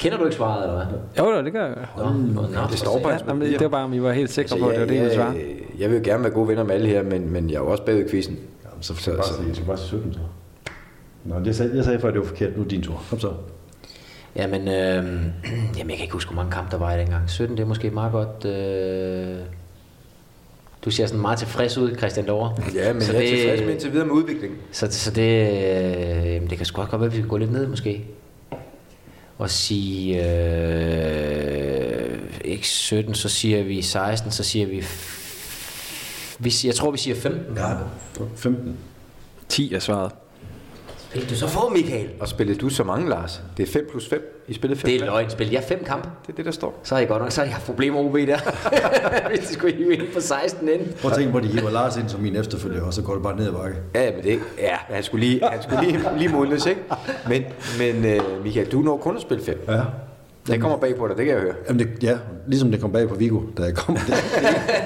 Kender du ikke svaret, eller hvad? Jo, jo, det gør jeg. Nå, nå, nå, Det står på Ja, jamen, det var bare, om I var helt sikre på, at det var det, jeg, jeg svarer. jeg, vil jo gerne være gode venner med alle her, men, men jeg er jo også bagud i quizzen. Jamen, så jeg bare sige, jeg skal bare sige 17, så. Nå, jeg sagde, jeg sagde før, at det var forkert. Nu er din tur. Kom så. Jamen, øh, <clears throat> jamen, jeg kan ikke huske, hvor mange kampe der var i dengang. 17, det er måske meget godt... Øh... Du ser sådan meget tilfreds ud, Christian Dore. Ja, men så jeg er tilfreds med indtil videre med udviklingen. Så, så det, øh, det kan sgu godt være, at vi kan gå lidt ned måske. Og sige, øh, ikke 17, så siger vi 16, så siger vi, f- vi jeg tror vi siger 15 Ja, 15. 10 er svaret. Fik du så få, Michael? Og spillede du så mange, Lars? Det er 5 plus 5. I spillede 5 Det er løgn. Spil jeg fem kampe? Det er det, der står. Så har jeg godt nok, så har jeg haft problemer OB der. <laughs> Hvis de skulle hive ind på 16 ind. Prøv at tænke på, at de hiver Lars ind som min efterfølger, og så går det bare ned ad bakke. Ja, men det, ja, han skulle lige, han skulle lige, lige modnes, ikke? Men, men øh, Michael, du når kun at spille 5. Ja. Det kommer bag på dig, det kan jeg høre. Jamen det, ja, ligesom det kom bag på Vigo, da jeg kom. Det, det,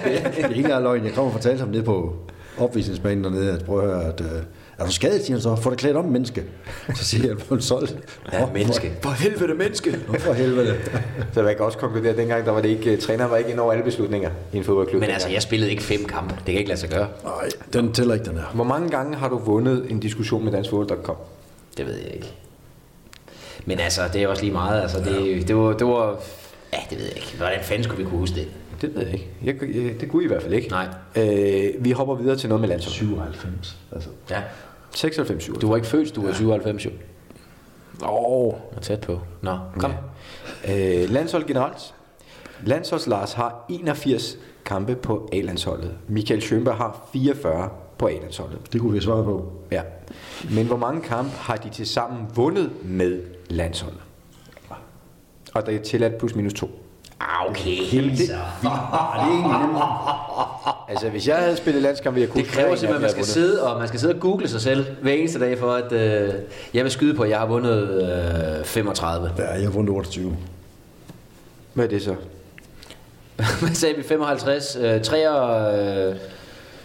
det, det er ikke engang løgn. Jeg kommer og fortalte ham nede på opvisningsbanen dernede, at prøv at høre, at, øh, er du skadet, siger han så? Få dig klædt om, menneske. Så siger jeg, på en solgt. Ja, menneske. For helvede, menneske! For helvede. Så jeg kan også konkludere, at dengang der var det ikke, træneren var ikke ind over alle beslutninger i en fodboldklub. Men altså, jeg spillede ikke fem kampe. Det kan ikke lade sig gøre. Nej, den tæller ikke, den her. Hvor mange gange har du vundet en diskussion med danskfodbold.com? Det ved jeg ikke. Men altså, det er også lige meget. Altså, det, det, var, det var... Ja, det ved jeg ikke. Hvordan fanden skulle vi kunne huske det? Det ved jeg ikke. Jeg, jeg, det kunne I i hvert fald ikke. Nej. Øh, vi hopper videre til noget med landshold. 97. Altså, Ja. 96 7 Du var ikke født, du var 97 jo. Åh, oh, Og tæt på. Nå, kom. Øh, landshold generelt. Landsholds Lars har 81 kampe på A-landsholdet. Michael Schønberg har 44 på A-landsholdet. det kunne vi svare på. Ja. Men hvor mange kampe har de til sammen vundet med landsholdet? Og det er tilladt plus minus to. Ah, okay. Det, <laughs> altså, hvis jeg havde spillet landskamp, ville jeg kunne Det kræver simpelthen, at man skal, sidde og, man skal sidde og google sig selv hver eneste dag for, at øh, jeg vil skyde på, at jeg har vundet øh, 35. Ja, jeg har vundet 28. Hvad er det så? <laughs> Hvad sagde vi? 55? Øh, 3 øh,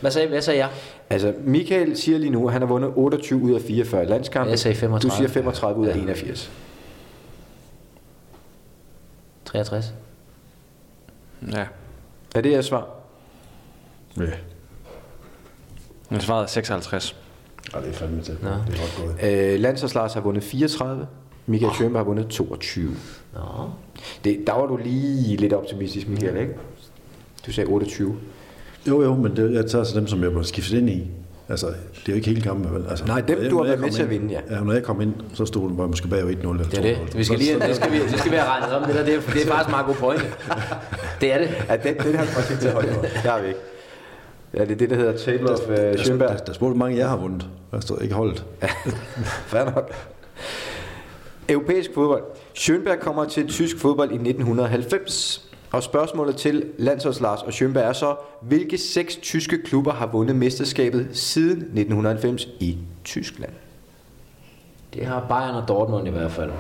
hvad sagde, hvad sagde jeg? Altså, Michael siger lige nu, at han har vundet 28 ud af 44 landskampe. Jeg sagde 35. Du siger 35 ud af Ja. 81. 63? Ja. Er det jeres svar? Ja. Men svaret er 56. Ja, det er fandme til. Nå. Det er godt gået. Øh, Landsholds Lars har vundet 34. Michael Schønberg har vundet 22. Nå. Det, der var du lige lidt optimistisk, Michael, ikke? Du sagde 28. Jo, jo, men det, jeg tager så dem, som jeg blev skiftet ind i. Altså, det er jo ikke hele kampen, vel? Altså, Nej, dem, jeg- du har været med til at ind- vinde, ja. Ja, når jeg kom ind, så stod den bare måske bag 1-0 eller 2-0. Det er det. Vi skal lige, det skal vi, det skal vi have regnet om. Det, der, det, er, det er faktisk meget god pointe. <laughs> Det er det. Ja, den, den har vi faktisk ikke til højde for. Det har vi ikke. Ja, det er det, der hedder Table of uh, Der, Schønberg. der, der spurgte mange, jeg har vundet. Jeg stod ikke holdet. Fair nok. Europæisk fodbold. Schönberg kommer til tysk fodbold i 1990. Og spørgsmålet til landsholds Lars og Schönberg er så, hvilke seks tyske klubber har vundet mesterskabet siden 1990 i Tyskland? Det har Bayern og Dortmund i hvert fald.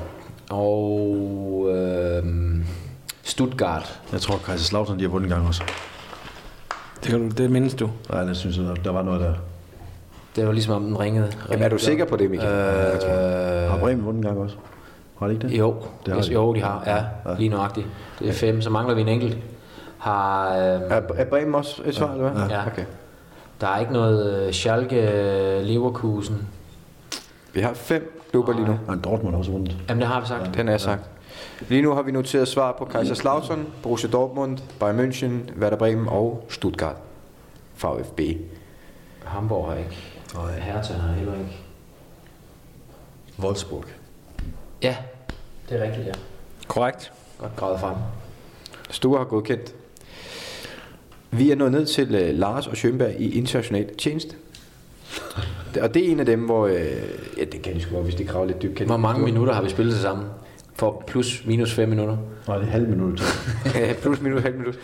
Og øh, Stuttgart. Jeg tror, Kaiserslautern, de har vundet en gang også. Det, kan du, det mindes du. Nej, det synes jeg, der, der var noget der. Det var ligesom om den ringede. Jamen, er du sikker på det, Michael? Øh, Har Bremen vundet en gang også? Har de ikke det? jo, Det har de. jo, de har. Ja, lige nøjagtigt. Det er fem, så mangler vi en enkelt. Har, øh, Er, er Bremen også et svar, eller hvad? Ja. Okay. der er ikke noget øh, Schalke, øh, Leverkusen. Vi har fem klubber lige nu. Nej, Dortmund har også vundet. Jamen, det har vi sagt. Den er sagt. Lige nu har vi noteret svar på Kaiserslautern, Borussia Dortmund, Bayern München, Werder Bremen og Stuttgart. VfB. Hamburg har ikke. Og Hertha har heller ikke. Wolfsburg. Ja, det er rigtigt, ja. Korrekt. Godt gravet frem. Stue har godkendt. Vi er nået ned til uh, Lars og Schønberg i international tjeneste. Og det er en af dem, hvor... Uh, ja, det kan de sgu godt, hvis de graver lidt dybt. Hvor mange minutter har vi spillet til sammen? For plus minus 5 minutter. Nej, det er halv minut. <laughs> Plus minus halv minut.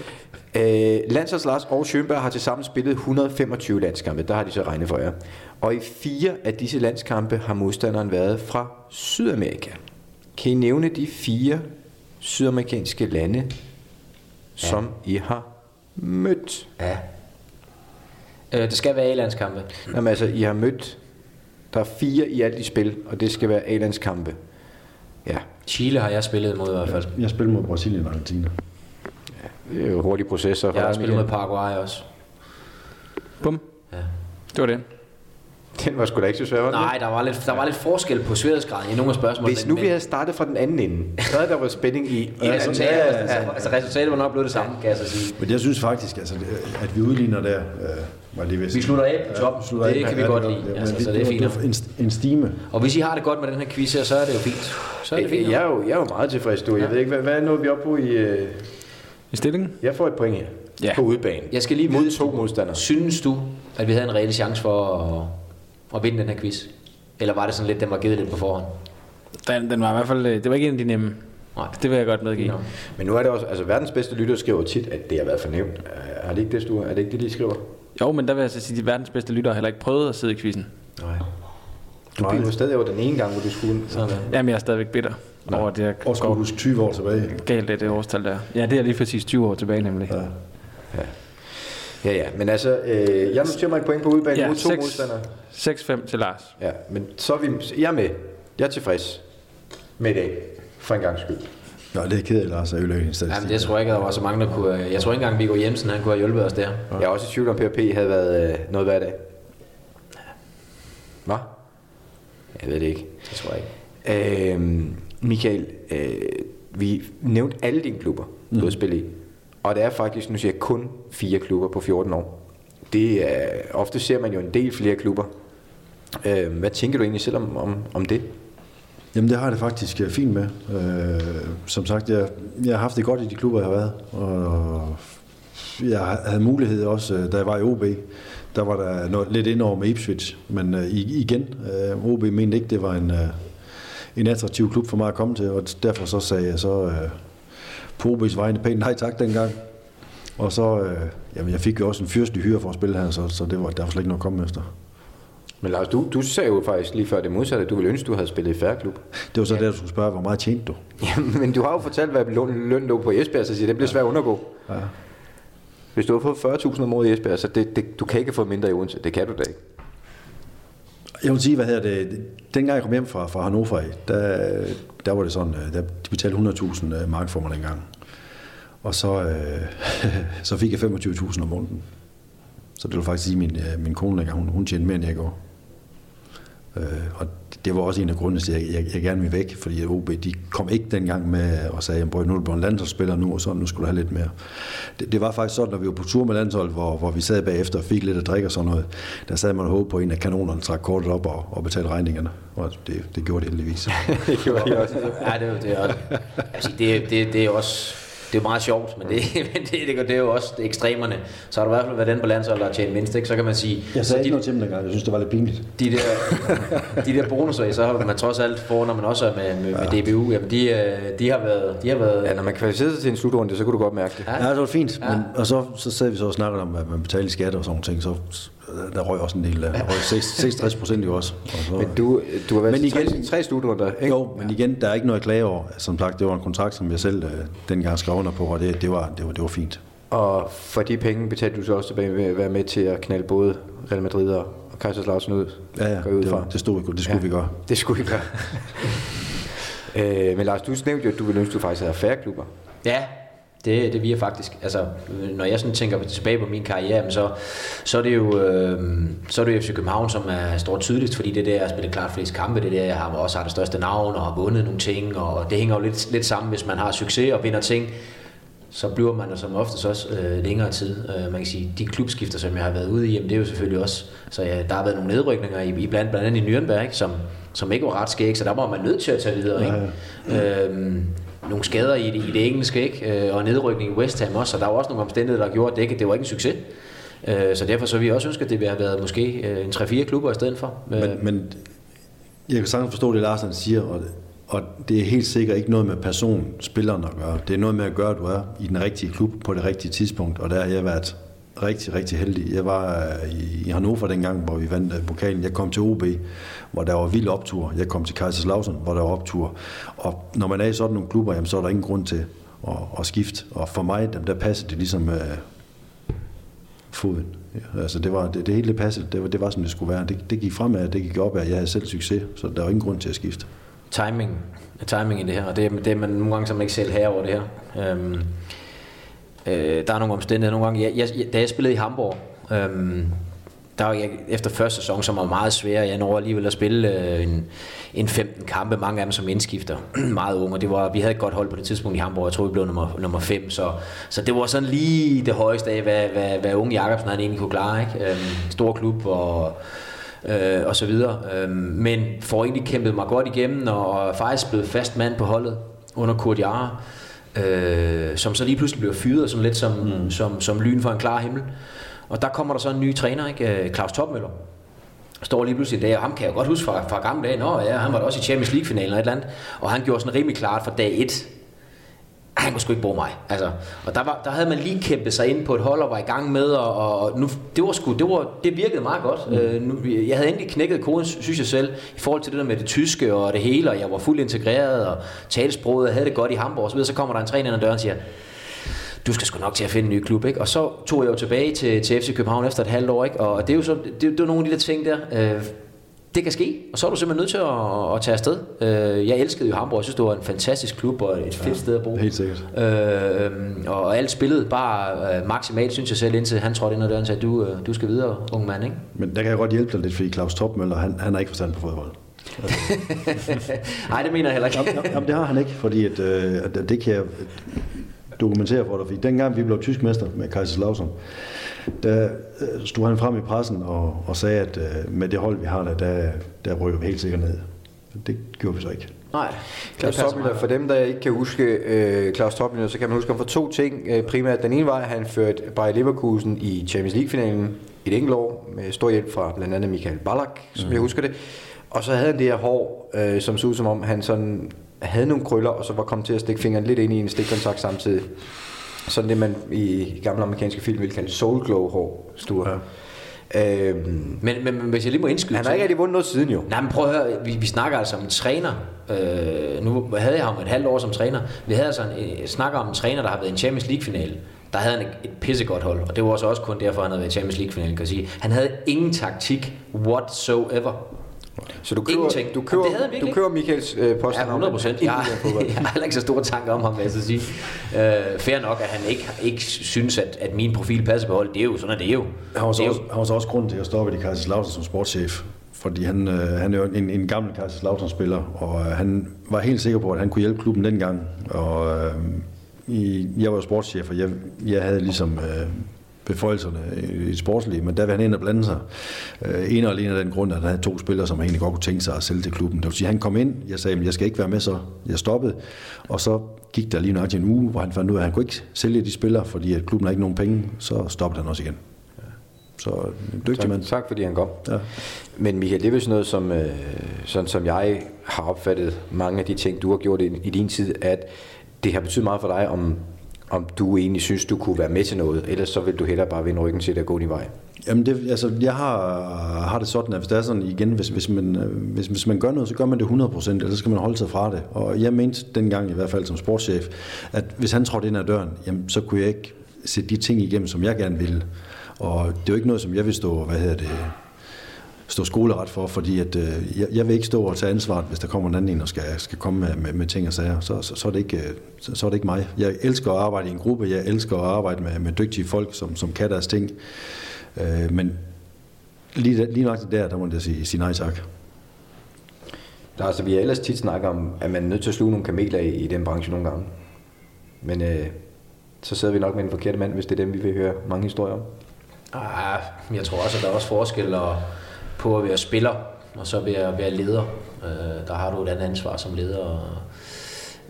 Øh, Landsholds Lars og Schönberg har til sammen spillet 125 landskampe, der har de så regnet for jer. Og i fire af disse landskampe har modstanderen været fra Sydamerika. Kan I nævne de fire sydamerikanske lande, som I har mødt? Ja. Øh, det skal være A-landskampe. Jamen altså, I har mødt, der er fire i alt i spil, og det skal være A-landskampe. Ja, Chile har jeg spillet imod i hvert fald. Jeg spiller mod Brasilien og Argentina. det er jo hurtige processer. Jeg har spillet mod. Paraguay også. Bum. Ja. Det var det. <laughs> Den var sgu da ikke så svær, var den? Nej, der var lidt, der var lidt forskel på sværhedsgraden i nogle af spørgsmålene. Hvis nu vi havde startet fra den anden ende, så havde der været spænding i... I resultatet, altså, altså, resultatet var nok blevet det samme, kan jeg så sige. Men jeg synes faktisk, altså, det- at vi udligner der, øh, var lige ved Vi slutter af på toppen. vi slutter Det af. kan vi Ja, godt lide. Men Altså, det, så det er fint. En, en stime. Og hvis I har det godt med den her quiz her, så er det jo fint. Så er det fint. Jeg er, jo, jeg er jo meget tilfreds, du. Jeg ved ikke, hvad, hvad er noget, vi er oppe på i... Øh... I stillingen? Jeg får et point her. Ja. På udebane. Jeg skal lige Mod to modstandere. synes du, at vi havde en reel chance for at, at vinde den her quiz? Eller var det sådan lidt, den var givet lidt på forhånd? Den, den var i hvert fald, øh, det var ikke en af de nemme. Nej. Det vil jeg godt medgive. Nå. Men nu er det også... Altså, verdens bedste lytter skriver tit, at det har været fornemt. Er det ikke det, Stue? Er det ikke det, de skriver? Jo, men der vil jeg så sige, at de verdens bedste lyttere har heller ikke prøvet at sidde i quizzen. Nej. Du blev jo stadig over den ene gang, hvor du skulle... Sådan. Jamen, jeg er stadigvæk bitter over, at jeg Og skulle huske 20 år tilbage. galt det, det årstal der. Ja, det er lige præcis 20 år tilbage nemlig. Ja. Ja, ja. Men altså, øh, jeg noterer mig et point på udebane Ja, mod to seks. modstandere. 6-5 til Lars. Ja, men så er vi... Jeg er med. Jeg er tilfreds med i dag. For en gang skyld. Nå, det er ked af, Lars, at ødelægge statistik. Jamen, det tror jeg ikke, der var så mange, der kunne... Jeg tror ikke engang, Viggo Jensen han kunne have hjulpet os der. Jeg er også i tvivl om, PHP havde været øh, noget hver dag. Hvad? Jeg ved det ikke. Det tror jeg ikke. Øhm, Michael, øh, vi nævnte alle dine klubber, du har spillet i. Og det er faktisk, nu siger jeg, kun fire klubber på 14 år. Det er, ofte ser man jo en del flere klubber. Øh, hvad tænker du egentlig selv om, om, om det? Jamen det har jeg det faktisk øh, fint med. Øh, som sagt, jeg, jeg har haft det godt i de klubber, jeg har været. Og jeg havde mulighed også, øh, da jeg var i OB. Der var der noget, lidt ind over med Ipswich. Men øh, igen, øh, OB mente ikke, det var en, øh, en attraktiv klub for mig at komme til. Og derfor så sagde jeg så øh, på OB's vegne pænt nej tak dengang. Og så, øh, jamen jeg fik jo også en fyrstelig hyre for at spille her, så, så det var derfor slet ikke noget at komme efter. Men Lars, du, du sagde jo faktisk lige før det modsatte, at du ville ønske, du havde spillet i færre klub. Det var så ja. der, du skulle spørge, hvor meget tjente du? <laughs> Jamen, men du har jo fortalt, hvad løn, løn lå på Esbjerg, så siger, det bliver svært at undergå. Ja. Hvis du har fået 40.000 om året i Esbjerg, så det, det, du kan ikke få mindre i Odense. Det kan du da ikke. Jeg vil sige, hvad hedder det, dengang jeg kom hjem fra, fra Hannover, der, der var det sådan, øh, der, de betalte 100.000 mark for mig dengang. Og så, øh, <laughs> så fik jeg 25.000 om måneden. Så det vil faktisk sige, at min, øh, min kone dengang, hun, hun tjente mere, end jeg gjorde. Øh, og det var også en af grundene til, at jeg, jeg, jeg gerne ville væk, fordi OB, de kom ikke dengang med og sagde, at nu er du blevet landsholdsspiller nu, og sådan, nu skulle du have lidt mere. Det, det var faktisk sådan, når vi var på tur med landshold, hvor, hvor vi sad bagefter og fik lidt at drikke og sådan noget, der sad man og håbede på, at en af kanonerne trak kortet op og, og betalte regningerne. Og det, det gjorde det heldigvis. <laughs> det gjorde jeg også. Ja, det, er det er <laughs> også, altså, det, det, det er også det er jo meget sjovt, men det, <laughs> men det, det, det er jo også det er ekstremerne. Så har du i hvert fald været den på landsholdet, der har tjent mindst, ikke? så kan man sige... Jeg sagde de, ikke noget til dem dengang, jeg synes, det var lidt pinligt. de der, de der bonusser, så har man trods alt får, når man også er med, med, med DBU, jamen de, øh, de har været... De har været Ja, når man kvalificerer sig til en slutrunde, så kunne du godt mærke det. Ja. Ja, det var fint. Ja. Men, og så, så sad vi så og snakkede om, at man betalte skat og sådan nogle ting, så der røg også en del. Der røg 6 66 <laughs> procent jo også. Og så, Men du, du har været Men igen- tre, tre slutrunder, ikke? jo, men igen, der er ikke noget at klage over. Som sagt, det var en kontrakt, som jeg selv øh, dengang skrev under på, og det, det, var, det, var, det var fint. Og for de penge betalte du så også tilbage ved at være med til at knalde både Real Madrid og Kaiserslautern ud. Ja, ja, ud det, var, det, stod, det skulle ja. vi gøre. Det skulle vi gøre. <laughs> øh, men Lars, du nævnte jo, at du ville ønske, at du faktisk havde færre klubber. Ja, det, det vi er faktisk. Altså, når jeg sådan tænker tilbage på min karriere, så, så er det jo øh, så er det jo FC København, som er står tydeligst, fordi det er der, jeg har spillet klart flest kampe, det er der, jeg har også har det største navn og har vundet nogle ting, og det hænger jo lidt, lidt sammen, hvis man har succes og vinder ting, så bliver man der som oftest også øh, længere tid. Øh, man kan sige, de klubskifter, som jeg har været ude i, jamen, det er jo selvfølgelig også, så ja, der har været nogle nedrykninger i, i blandt, blandt andet i Nürnberg, ikke, som, som ikke var ret skæg, så der var man nødt til at tage videre. Ikke? Ja, ja. Øhm, nogle skader i det, i det engelske, ikke? Øh, og nedrykning i West Ham også, så der var også nogle omstændigheder, der gjorde, at det, ikke, det var ikke en succes. Øh, så derfor så vi også ønsker, at det ville have været måske øh, en 3-4 klubber i stedet for. Men, men jeg kan sagtens forstå det, Lars han siger, og Og det er helt sikkert ikke noget med person, spilleren at gøre. Det er noget med at gøre, at du er i den rigtige klub på det rigtige tidspunkt, og der har jeg været rigtig, rigtig heldig. Jeg var øh, i Hannover dengang, hvor vi vandt øh, pokalen. Jeg kom til OB, hvor der var vild optur. Jeg kom til Kaiserslautern, hvor der var optur. Og når man er i sådan nogle klubber, jamen, så er der ingen grund til at, at skifte. Og for mig, dem, der passede det ligesom øh, foden. Ja, altså det, var, det, det hele passede. Det var, det var, som det skulle være. Det, det gik fremad, det gik opad. Jeg havde selv succes, så der var ingen grund til at skifte. Timing, timing i det her, og det, det er man nogle gange som ikke selv her over det her. Øhm, øh, der er nogle omstændigheder nogle gange. Jeg, jeg, da jeg spillede i Hamburg, øhm, der var jeg efter første sæson, som var meget svær. Jeg nåede alligevel at spille øh, en, en 15 kampe, mange af dem som indskifter. <clears throat> meget unge, det var, vi havde et godt hold på det tidspunkt i Hamburg. Jeg tror, vi blev nummer, nummer 5, så, så det var sådan lige det højeste af, hvad, hvad, hvad unge Jacobsen han egentlig kunne klare. Ikke? Øhm, stor klub og øh, og så videre. Øh, men får egentlig kæmpet mig godt igennem, og og faktisk blevet fast mand på holdet under Kurt Jara, øh, som så lige pludselig blev fyret, sådan lidt som, mm. som, som lyn for en klar himmel. Og der kommer der så en ny træner, ikke? Øh, Claus Topmøller. Står lige pludselig der, og ham kan jeg godt huske fra, fra gamle dage. Nå ja, han var da også i Champions League-finalen og et eller andet. Og han gjorde sådan rimelig klart fra dag 1, han kunne sgu ikke bruge mig. Altså, og der, var, der havde man lige kæmpet sig ind på et hold og var i gang med, og, og nu, det, var sgu, det, var, det virkede meget godt. Mm. Øh, nu, jeg havde endelig knækket koden, synes jeg selv, i forhold til det der med det tyske og det hele, og jeg var fuldt integreret og talsproget og havde det godt i Hamburg og så. Så kommer der en træner ind ad døren og siger, du skal sgu nok til at finde en ny klub, ikke? Og så tog jeg jo tilbage til, til FC København efter et halvt år, ikke? Og det er jo så, det, det er nogle af de der ting der, øh, det kan ske, og så er du simpelthen nødt til at, at tage afsted. Øh, jeg elskede jo Hamburg, jeg synes, det var en fantastisk klub og et fedt ja, sted at bo. Helt sikkert. Øh, og alt spillede bare øh, maksimalt, synes jeg selv, indtil han trådte ind ad døren og sagde, du, øh, du skal videre, ung mand. Ikke? Men der kan jeg godt hjælpe dig lidt, fordi Claus Topmøller, han, han har ikke forstand på fodbold. <laughs> Nej, det mener jeg heller ikke. jamen, jamen, det har han ikke, fordi at, øh, det kan jeg dokumentere for dig. Fordi dengang vi blev tysk mester med Kaiserslautern, der øh, stod han frem i pressen og, og sagde, at uh, med det hold, vi har der, der, der rykker vi helt sikkert ned. Det gjorde vi så ikke. Nej. Claus Toppmøller, for dem, der ikke kan huske uh, Claus Toppmøller, så kan man huske ham for to ting. Uh, primært den ene var, at han førte Bayer Leverkusen i Champions League-finalen et enkelt år, med stor hjælp fra blandt andet Michael Ballack, som mm. jeg husker det. Og så havde han det her hår, uh, som så ud som om, han sådan havde nogle krøller, og så var kommet til at stikke fingeren lidt ind i en stikkontakt samtidig. Sådan det, man i gamle amerikanske film ville kalde soul glow hår, Sture. Ja. Øhm, men, men, men hvis jeg lige må indskyde... Han har ikke rigtig vundet noget siden jo. Nej, men prøv at høre, vi, vi snakker altså om en træner. Øh, nu havde jeg ham et halvt år som træner. Vi havde altså en, snakker om en træner, der har været i en Champions League-finale. Der havde han et pissegodt hold, og det var også kun derfor, han havde været i Champions League-finalen, kan jeg sige. Han havde ingen taktik whatsoever. Så du køber, Ingenting. du køber, du køber Michaels øh, påstand ja, 100 procent. Jeg, <laughs> jeg har heller ikke så store tanker om ham, vil jeg så sige. Øh, fair nok, at han ikke, ikke synes, at, at min profil passer på hold. Det er jo sådan, at det er jo. Han var så, også, han var så også grund til at stoppe i Kaiserslautern som sportschef. Fordi han, øh, han er jo en, en gammel Kaiserslautern-spiller, og øh, han var helt sikker på, at han kunne hjælpe klubben dengang. Og øh, i, jeg var jo sportschef, og jeg, jeg havde ligesom øh, beføjelserne i sportslige, men der vil han ind og blande sig. Øh, en og alene af den grund, at han havde to spillere, som han egentlig godt kunne tænke sig at sælge til klubben. Det vil sige, at han kom ind, jeg sagde, at jeg skal ikke være med, så jeg stoppede. Og så gik der lige nok en uge, hvor han fandt ud af, at han kunne ikke sælge de spillere, fordi at klubben har ikke nogen penge, så stoppede han også igen. Så en dygtig tak, mand. Tak fordi han kom. Ja. Men Michael, det er sådan noget, som, øh, sådan som jeg har opfattet mange af de ting, du har gjort i, i din tid, at det har betydet meget for dig, om om du egentlig synes, du kunne være med til noget, ellers så vil du hellere bare vende ryggen til det og gå din vej. Jamen, det, altså, jeg har, har det sådan, at hvis det er sådan igen, hvis, hvis, man, øh, hvis, hvis man gør noget, så gør man det 100%, eller så skal man holde sig fra det. Og jeg mente dengang, i hvert fald som sportschef, at hvis han trådte ind ad døren, jamen, så kunne jeg ikke sætte de ting igennem, som jeg gerne ville. Og det er jo ikke noget, som jeg vil stå, hvad hedder det, stå skoleret for, fordi at, øh, jeg, jeg vil ikke stå og tage ansvaret, hvis der kommer en anden en og skal, skal komme med, med, med ting og sager. Så, så, så, er det ikke, så, så er det ikke mig. Jeg elsker at arbejde i en gruppe, jeg elsker at arbejde med, med dygtige folk, som, som kan deres ting. Øh, men lige, lige nok der, der må jeg sige, sige nej tak. Der, altså, vi har ellers tit snakket om, at man er nødt til at sluge nogle kameler i, i den branche nogle gange. Men øh, så sidder vi nok med en forkert mand, hvis det er dem, vi vil høre mange historier om. Ah, jeg tror også, at der er også forskel og på at være spiller, og så ved at være leder. Øh, der har du et andet ansvar som leder, og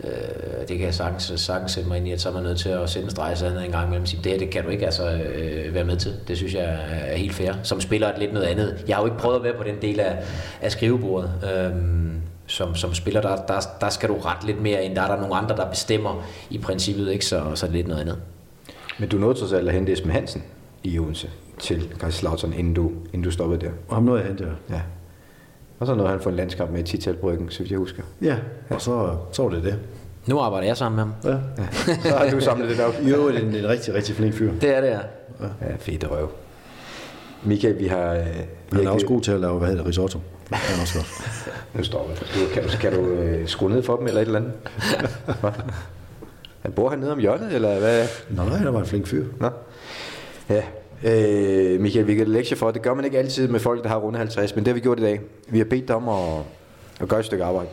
øh, det kan jeg sagtens, sagtens sætte mig ind i, at så er man nødt til at sende en streg sådan en gang imellem og sige, det her, det kan du ikke altså øh, være med til. Det synes jeg er helt fair. Som spiller er det lidt noget andet. Jeg har jo ikke prøvet at være på den del af, af skrivebordet. Øh, som, som spiller, der, der, der skal du ret lidt mere ind. Der er der nogle andre, der bestemmer i princippet, ikke? Så, så er det lidt noget andet. Men du nåede trods alt at hente Esben Hansen i Odense til Kaiserslautern, inden du, inden du stoppede der. Og ham nåede jeg hente, ja. Ja. Og så nåede han få en landskamp med Tital Bryggen, så vidt jeg husker. Ja, og så, så var det det. Nu arbejder jeg sammen med ham. Ja. Så har du samlet det op. <laughs> I øvrigt en, en rigtig, rigtig flink fyr. Det er det, ja. Ja, fedt røv. Michael, vi har... øh, Han har er også god til at lave, hvad hedder det, risotto. Det er han også godt. <laughs> Nu står det. Du, kan du, kan du øh, skrue ned for dem eller et eller andet? <laughs> Han bor hernede om hjørnet, eller hvad? Nå, nej, der var en flink fyr. Nå. Ja. Øh, Michael, vi kan lektie for, det gør man ikke altid med folk, der har rundet 50, men det har vi gjort i dag. Vi har bedt om at, at gøre et stykke arbejde.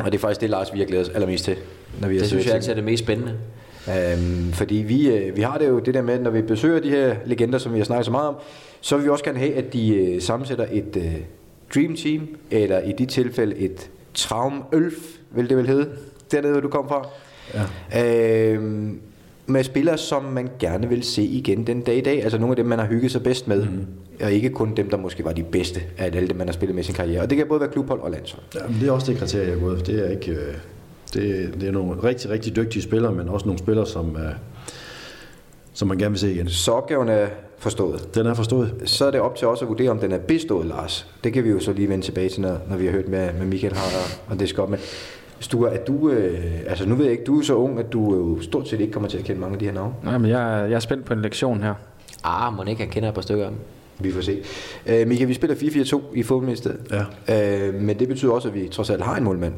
Og det er faktisk det, Lars, vi har glædet os allermest til. Når vi har Det synes jeg altid er det mest spændende. Øhm, fordi vi, øh, vi har det jo det der med, at når vi besøger de her legender, som vi har snakket så meget om, så vil vi også gerne have, at de øh, sammensætter et øh, dream team, eller i de tilfælde et traumølf, vil det vel hedde, dernede, hvor du kom fra. Ja. Øhm, med spillere, som man gerne vil se igen den dag i dag. Altså nogle af dem, man har hygget sig bedst med. Mm. Og ikke kun dem, der måske var de bedste af alle dem, man har spillet med i sin karriere. Og det kan både være klubhold og landshold. Ja, men det er også det kriterie, jeg er gået. Det er ikke... øh, Det, det er nogle rigtig, rigtig dygtige spillere, men også nogle spillere, som, øh, som man gerne vil se igen. Så opgaven er forstået. Den er forstået. så er det op til os at vurdere, om den er bestået, Lars. Det kan vi jo så lige vende tilbage til, når, når vi har hørt med, med Michael Harder, og det skal op med. Sture, er du, øh, altså nu ved jeg ikke, du er så ung, at du jo stort set ikke kommer til at kende mange af de her navne. Nej, men jeg, er- jeg er spændt på en lektion her. Ah, må ikke, han kender et par stykker af dem. Vi får se. Øh, Michael, vi spiller 4-4-2 i fodboldministeriet. Ja. Øh, men det betyder også, at vi trods alt har en målmand.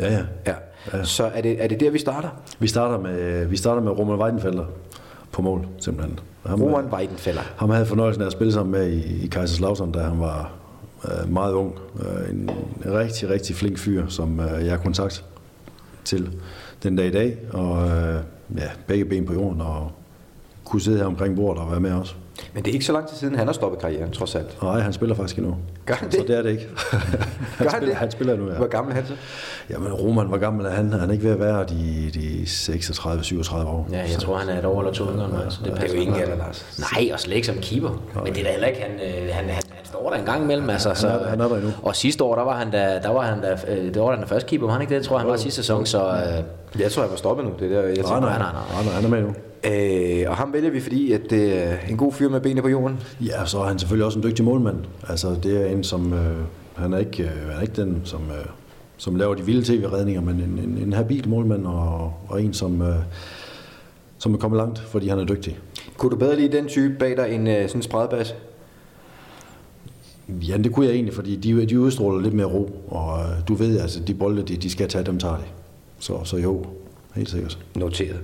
Ja, ja. Ja. ja. Så er det, er det der, vi starter? Vi starter med, vi starter med Roman Weidenfelder på mål, simpelthen. Ham, Roman Weidenfeller. ham havde fornøjelsen af at spille sammen med i, i Kaiserslautern, da han var øh, meget ung. Øh, en, rigtig, rigtig flink fyr, som øh, jeg har kontakt til den dag i dag. Og øh, ja, begge ben på jorden, og kunne sidde her omkring bordet og være med også. Men det er ikke så lang tid siden, han har stoppet karrieren, trods alt. Nej, han spiller faktisk endnu. Gør han Så det? det er det ikke. <laughs> Gør han, han spiller, det? han spiller nu, ja. Hvor gammel er han så? Jamen, Roman, hvor gammel er han? Han er ikke ved at være de, de 36-37 år. Ja, jeg tror, han er et år eller to yngre end mig, så det Det er passer jo ingen alder, Lars. Nej, og slet ikke som keeper. Men det er da heller ikke, han, øh, han, han, han står der en gang imellem. Altså, så, er- han er der endnu. Og sidste år, der var han da, der var han da, øh, det var han da første keeper, var han ikke det? Jeg tror, han var sidste sæson, så... Øh, Jeg tror, han var stoppet nu. Det er der, jeg Nej, tænker, nej, nej, nej, nej. nej, nej, han er med nu. Øh, og ham vælger vi, fordi at det er en god fyr med benene på jorden. Ja, så er han selvfølgelig også en dygtig målmand. Altså, det er en, som... Øh, han, er ikke, øh, han er ikke den, som, øh, som laver de vilde tv-redninger, men en, en, en habil målmand, og, og en, som, øh, som er kommet langt, fordi han er dygtig. Kunne du bedre lide den type bag dig end øh, sådan en spredbas? Ja, det kunne jeg egentlig, fordi de, de udstråler lidt mere ro, og øh, du ved, altså, de bolde, de, de skal tage, dem tager de. Så, så jo, helt sikkert. Noteret.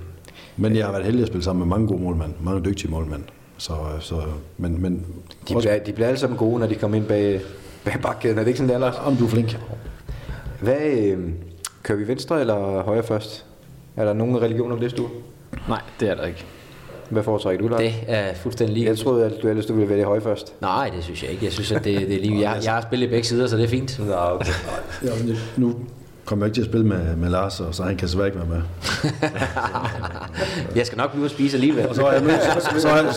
Men jeg har været heldig at spille sammen med mange gode målmænd, mange dygtige målmænd. Så, så, men, men De, også, bliver, de bliver alle sammen gode, når de kommer ind bag, bag bakkæden. Er det ikke sådan, det er, Lars? om du er flink. Hvad, øh, kører vi venstre eller højre først? Er der nogen religion om det, Stue? Nej, det er der ikke. Hvad foretrækker du, Lars? det er fuldstændig lige. Jeg troede, at du ellers du ville vælge højre først. Nej, det synes jeg ikke. Jeg synes, at det, det er lige... Jeg, jeg har spillet i begge sider, så det er fint. Nå, okay. Ja, nu kommer jeg ikke til at spille med, med Lars, og så han kan desværre ikke være med. <laughs> Jeg skal nok blive at spise alligevel. Og så har jeg mødt, <laughs> så, så, har jeg,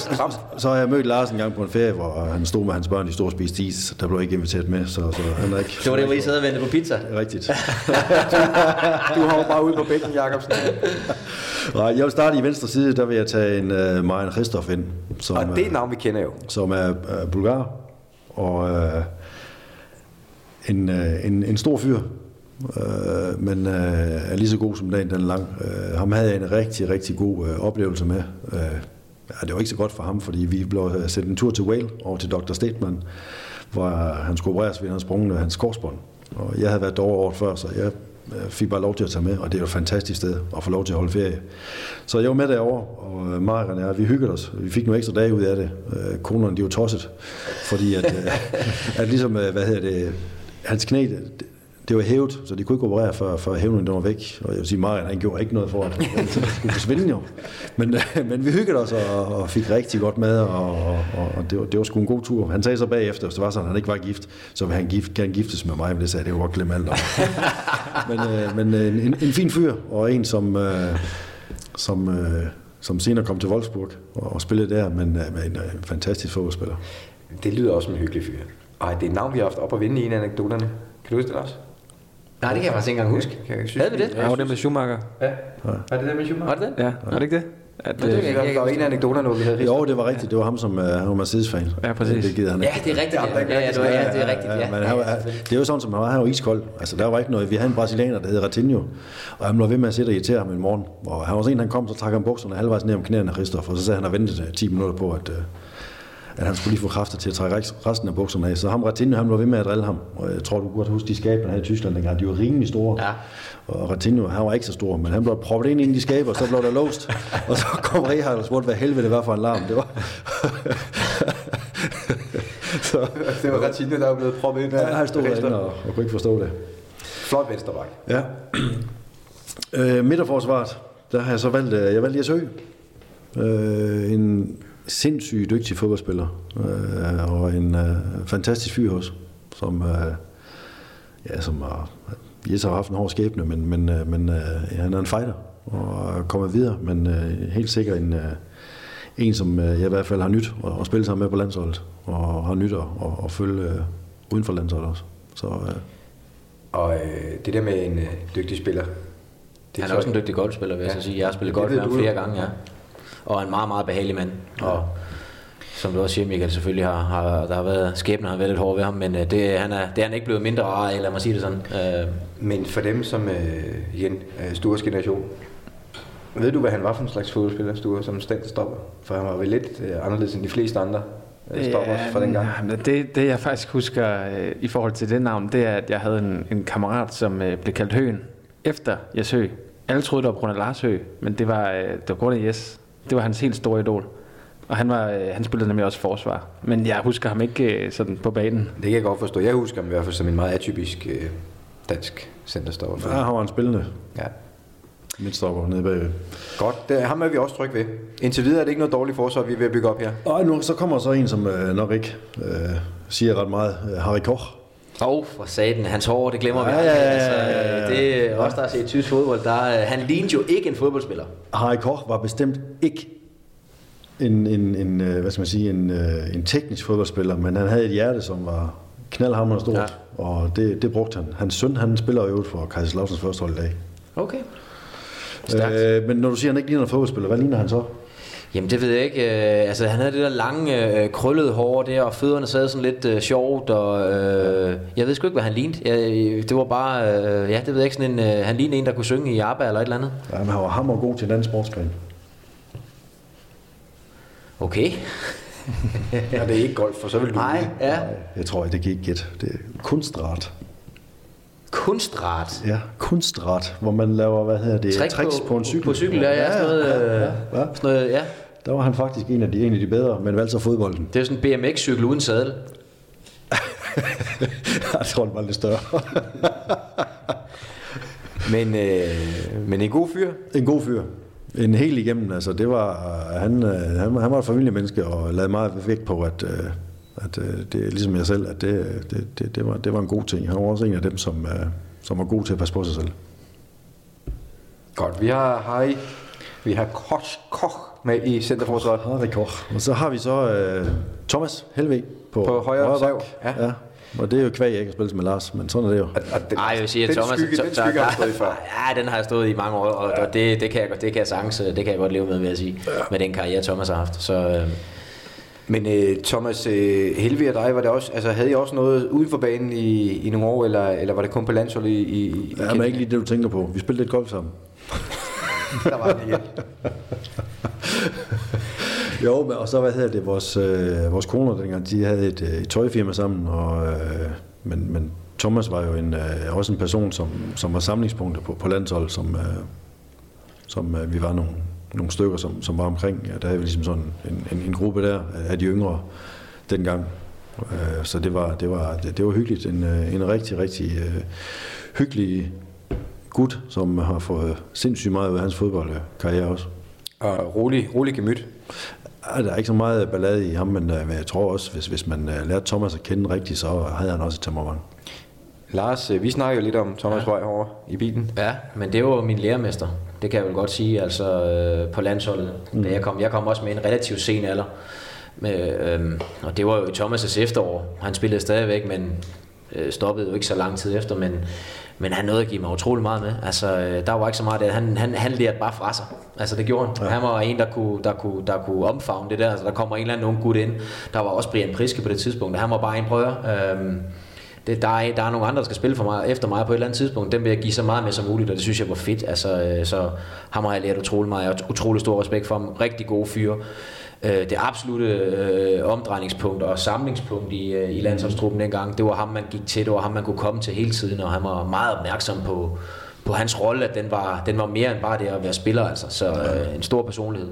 så har jeg mødt Lars en gang på en ferie, hvor han stod med hans børn, stod og spiste is. Der blev jeg ikke inviteret med, så, så han er ikke... Det var det, hvor I sad og ventede på pizza. Det er rigtigt. <laughs> Du har jo bare ude på bænken, Jacobsen. Nej, jeg vil starte i venstre side, der vil jeg tage en uh, Marian Christoph ind, som, Og det er navn, vi kender jo. som er uh, bulgar, og uh, en, uh, en, en stor fyr, øh, men øh, er lige så god som dagen den er lang. Øh, ham havde jeg en rigtig, rigtig god øh, oplevelse med. Øh, ja, det var ikke så godt for ham, fordi vi blev øh, sendt en tur til Wales over til Dr. Stetman, hvor øh, han skulle opereres ved hans sprungne hans korsbånd. Og jeg havde været derovre året før, så jeg øh, fik bare lov til at tage med, og det er jo et fantastisk sted at få lov til at holde ferie. Så jeg var med derovre, og øh, Marek og jeg, vi hyggede os. Vi fik nogle ekstra dage ud af det. Konerne, de var tosset, fordi at, <laughs> at ligesom, hvad hedder det, hans knæ, det, var hævet, så de kunne ikke operere, før, før hævningen den var væk. Og jeg vil sige, Marian, han gjorde ikke noget for, at det skulle <laughs> forsvinde jo. Men, øh, men vi hyggede os og, og fik rigtig godt med, og, og, og det, var, det var sgu en god tur. Han sagde så bagefter, hvis det var sådan, at han ikke var gift, så ville han gift, gerne giftes med mig, men det sagde jeg, det var godt glemme alt om. <laughs> men øh, men øh, en, en fin fyr, og en, som, øh, som, øh, som senere kom til Wolfsburg og, og spillede der, men øh, med en, øh, en fantastisk fodboldspiller. Det lyder også som en hyggelig fyr. Og det er et navn, vi har haft op at vinde i en af anekdoterne. Kan du huske det, Lars? Nej, det kan jeg faktisk ikke engang huske. Kan jeg ikke Havde vi det? Ja, det med Schumacher. Ja. Var det det med Schumacher? Var det det? Ja, var det ikke det? At, det øh, kan Der var en af anekdoterne, hvor vi havde Jo, det var rigtigt. Det var ham, som uh, han var Mercedes-fan. Ja, præcis. Det gider han Ja, ikke. det er rigtigt. Ja, ja, ja, det, var, ja, det er rigtigt. Ja. men han var, det er jo sådan, som han var, han var iskold. Altså, der var ikke noget. Vi havde en brasilianer, der hed Ratinho, og han blev ved med at sidde og irritere ham en morgen. Og han var sådan en, han kom, så trak han bukserne halvvejs ned om knæene af Christoph, og så sagde han, at han ventet øh, 10 minutter på, at, øh, at han skulle lige få kræfter til at trække resten af bukserne af. Så ham Ratinho, han blev ved med at drille ham. Og jeg tror, du godt huske de skaber, han havde i Tyskland dengang. De var rimelig store. Ja. Og Ratinho, han var ikke så stor, men han blev proppet ind i de skaber, og så blev der låst. og så kom Rehard og spurgte, hvad helvede det var for en larm. Det var... <laughs> så, <laughs> Det var Ratinho, der var blevet proppet ind. ja, han stod derinde og, og kunne ikke forstå det. Flot venstreback. Ja. <clears throat> øh, midterforsvaret, der har jeg så valgt, øh, jeg valgte Jes Høgh. Øh, en sindssygt dygtig fodboldspiller, øh, og en øh, fantastisk fyr også, som, øh, ja, som har, Jes har haft en hård skæbne, men, men, øh, men øh, ja, han er en fighter, og er kommet videre, men øh, helt sikkert en, øh, en som øh, jeg i hvert fald har nyt at, at spille sammen med på landsholdet, og har nyt at, at, at følge øh, uden for landsholdet også. Så øh, Og øh, det der med en øh, dygtig spiller. Det Han er også en dygtig golfspiller, vil jeg Ja. så sige. Jeg har spillet golf med ham flere gange, ja. Og en meget, meget behagelig mand. Og som du også siger, Michael, selvfølgelig har, har der har været, skæbnen har været lidt hård ved ham, men øh, det, han er, det er han ikke blevet mindre rar af, lad mig sige det sådan. Øh, Men for dem som øh, igen, øh, Stures generation, ved du, hvad han var for en slags fodboldspiller, Sture, som stopper? For han var vel lidt øh, anderledes end de fleste andre øh, stopper fra den gang. Ja, men det, det jeg faktisk husker øh, i forhold til det navn, det er, at jeg havde en, en kammerat, som øh, blev kaldt Høen efter Jes Høgh. Alle troede, det var på grund af Lars Høgh, men det var, øh, det var grund af Jes. Det var hans helt store idol. Og han, var, øh, han spillede nemlig også forsvar. Men jeg husker ham ikke øh, sådan på banen. Det kan jeg godt forstå. Jeg husker ham i hvert fald som en meget atypisk øh, dansk centerstopper. ja, han var en spillende Ja. midtstopper nede bagved. Godt, det, ham er vi også trygge ved. Indtil videre er det ikke noget dårligt forsvar, vi er ved at bygge op her. Og nu så kommer så en, som øh, nok ikke øh, siger ret meget. Harry Koch. Og for saten, hans hår, det glemmer vi Ja, aldrig. ja, ja, Altså, ja, ja. øh, det er os, der har set tysk fodbold. Der, han lignede jo ikke en fodboldspiller. Harry Koch var bestemt ikke en, en, en øh, hvad skal man sige, en, øh, en teknisk fodboldspiller, men han havde et hjerte, som var knaldhammerende stort, Ja. og det, det brugte han. Hans søn, han spiller jo for Kaiserslauters første hold i dag. Okay. Stærkt. Øh, men når du siger, at han ikke ligner en fodboldspiller, hvad ligner han så? Jamen det ved jeg ikke. Øh, altså han havde det der lange, øh, krøllede hår der, og fødderne sad sådan lidt øh, sjovt, og øh, jeg ved sgu ikke, hvad han lignede. Jeg, det var bare, øh, ja, det ved jeg ikke, sådan en, øh, han lignede en, der kunne synge i ABBA eller et eller andet. Ja, men han var hammer god til en anden sportsgren. Okay. <laughs> Ja, det er ikke golf, for så vil du... Nej, ja. Jeg tror, det gik gæt. Det er kunstret. Kunstret. Ja, kunstret, hvor man laver, hvad hedder det, Trick tricks på, en cykel. På cykel, ja, ja, sådan noget, ja, øh, ja, ja. sådan noget, ja. Der var han faktisk en af de, en af de bedre, men valgte så fodbolden. Det er sådan en BMX-cykel uden sadel. <laughs> jeg tror, den var lidt større. <laughs> Men, øh, men en god fyr. en god fyr. En helt igennem, altså det var, han, øh, han, var- han var et familiemenneske og lavede meget vægt på, at, øh, at øh, det er ligesom jeg selv, at det, det, det, det, var, det var en god ting. Han var også en af dem, som, øh, som var god til at passe på sig selv. Godt, vi har Harry, vi har Koch, Koch med i centerforsvaret. Harry Koch. Og så har vi så øh, Thomas Helve på, På højre sav, bak. ja. ja. Og det er jo kvæg, jeg ikke har spillet med Lars, men sådan er det jo. Og, og den, Ej, jeg vil sige, at Thomas... skygge, den skygge har stået i før. Ja, den har jeg stået i mange år, og, og det, det, kan jeg, godt- det kan jeg sagtens, det kan jeg godt leve med, vil jeg sige, med den karriere, Thomas har haft. Så øh, Men øh, Thomas øh, Helvi og dig, var det også, altså, havde I også noget uden for banen i, i nogle år, eller, eller var det kun på landsholdet i, i, i Ja, men ikke lige det, du tænker på. Vi spillede lidt golf sammen. <laughs> Der var den igen. <laughs> Jo, men, og så hvad hedder det, vores, øh, vores koner dengang, de havde et, øh, et tøjfirma sammen, og, øh, men, men Thomas var jo en, øh, også en person, som, som var samlingspunktet på, på landsholdet, som, øh, som øh, vi var nogle, nogle stykker, som, som var omkring. Ja, der havde vi ligesom sådan en, en, en gruppe der af de yngre dengang. Øh, så det var, det var, det, det var hyggeligt. En, øh, en rigtig, rigtig øh, hyggelig gut, som har fået sindssygt meget ud af hans fodboldkarriere også. Og rolig, rolig gemyt. Der er ikke så meget ballade i ham, men, øh, jeg tror også, hvis, hvis man lærte Thomas at kende rigtigt, så havde han også et temperament. Lars, øh, vi snakker jo lidt om Thomas ja. Vej over i bilen. ja, men det var min lærermester, det kan jeg vel godt sige, altså øh, på landsholdet. Mm. Da jeg, kom, jeg kom også med en relativt sen alder, med, øh, og det var jo i Thomas' efterår. Han spillede stadigvæk, men øh, stoppede jo ikke så lang tid efter, men men han nåede at give mig utrolig meget med. Altså, øh, der var ikke så meget der. Han, han, han lærte bare fra sig. Altså, det gjorde han. Ja. Han var en, der kunne, der, kunne, der kunne omfavne det der. Altså, der kommer en eller anden ung gut ind. Der var også Brian Priske på det tidspunkt. Han var bare en prøver. Øhm, det, der, er, der er nogle andre, der skal spille for mig, efter mig på et eller andet tidspunkt. Dem vil jeg give så meget med som muligt, og det synes jeg var fedt. Altså, øh, så ham har jeg lært utrolig meget. Jeg har utrolig stor respekt for ham. Rigtig gode fyre. Øh, det absolute øh, omdrejningspunkt og samlingspunkt i, øh, i landsholdstruppen dengang, det var ham, man gik til. Det var ham, man kunne komme til hele tiden, og han var meget opmærksom på, på hans rolle, at den var, den var mere end bare det at være spiller. Altså. Så øh, en stor personlighed.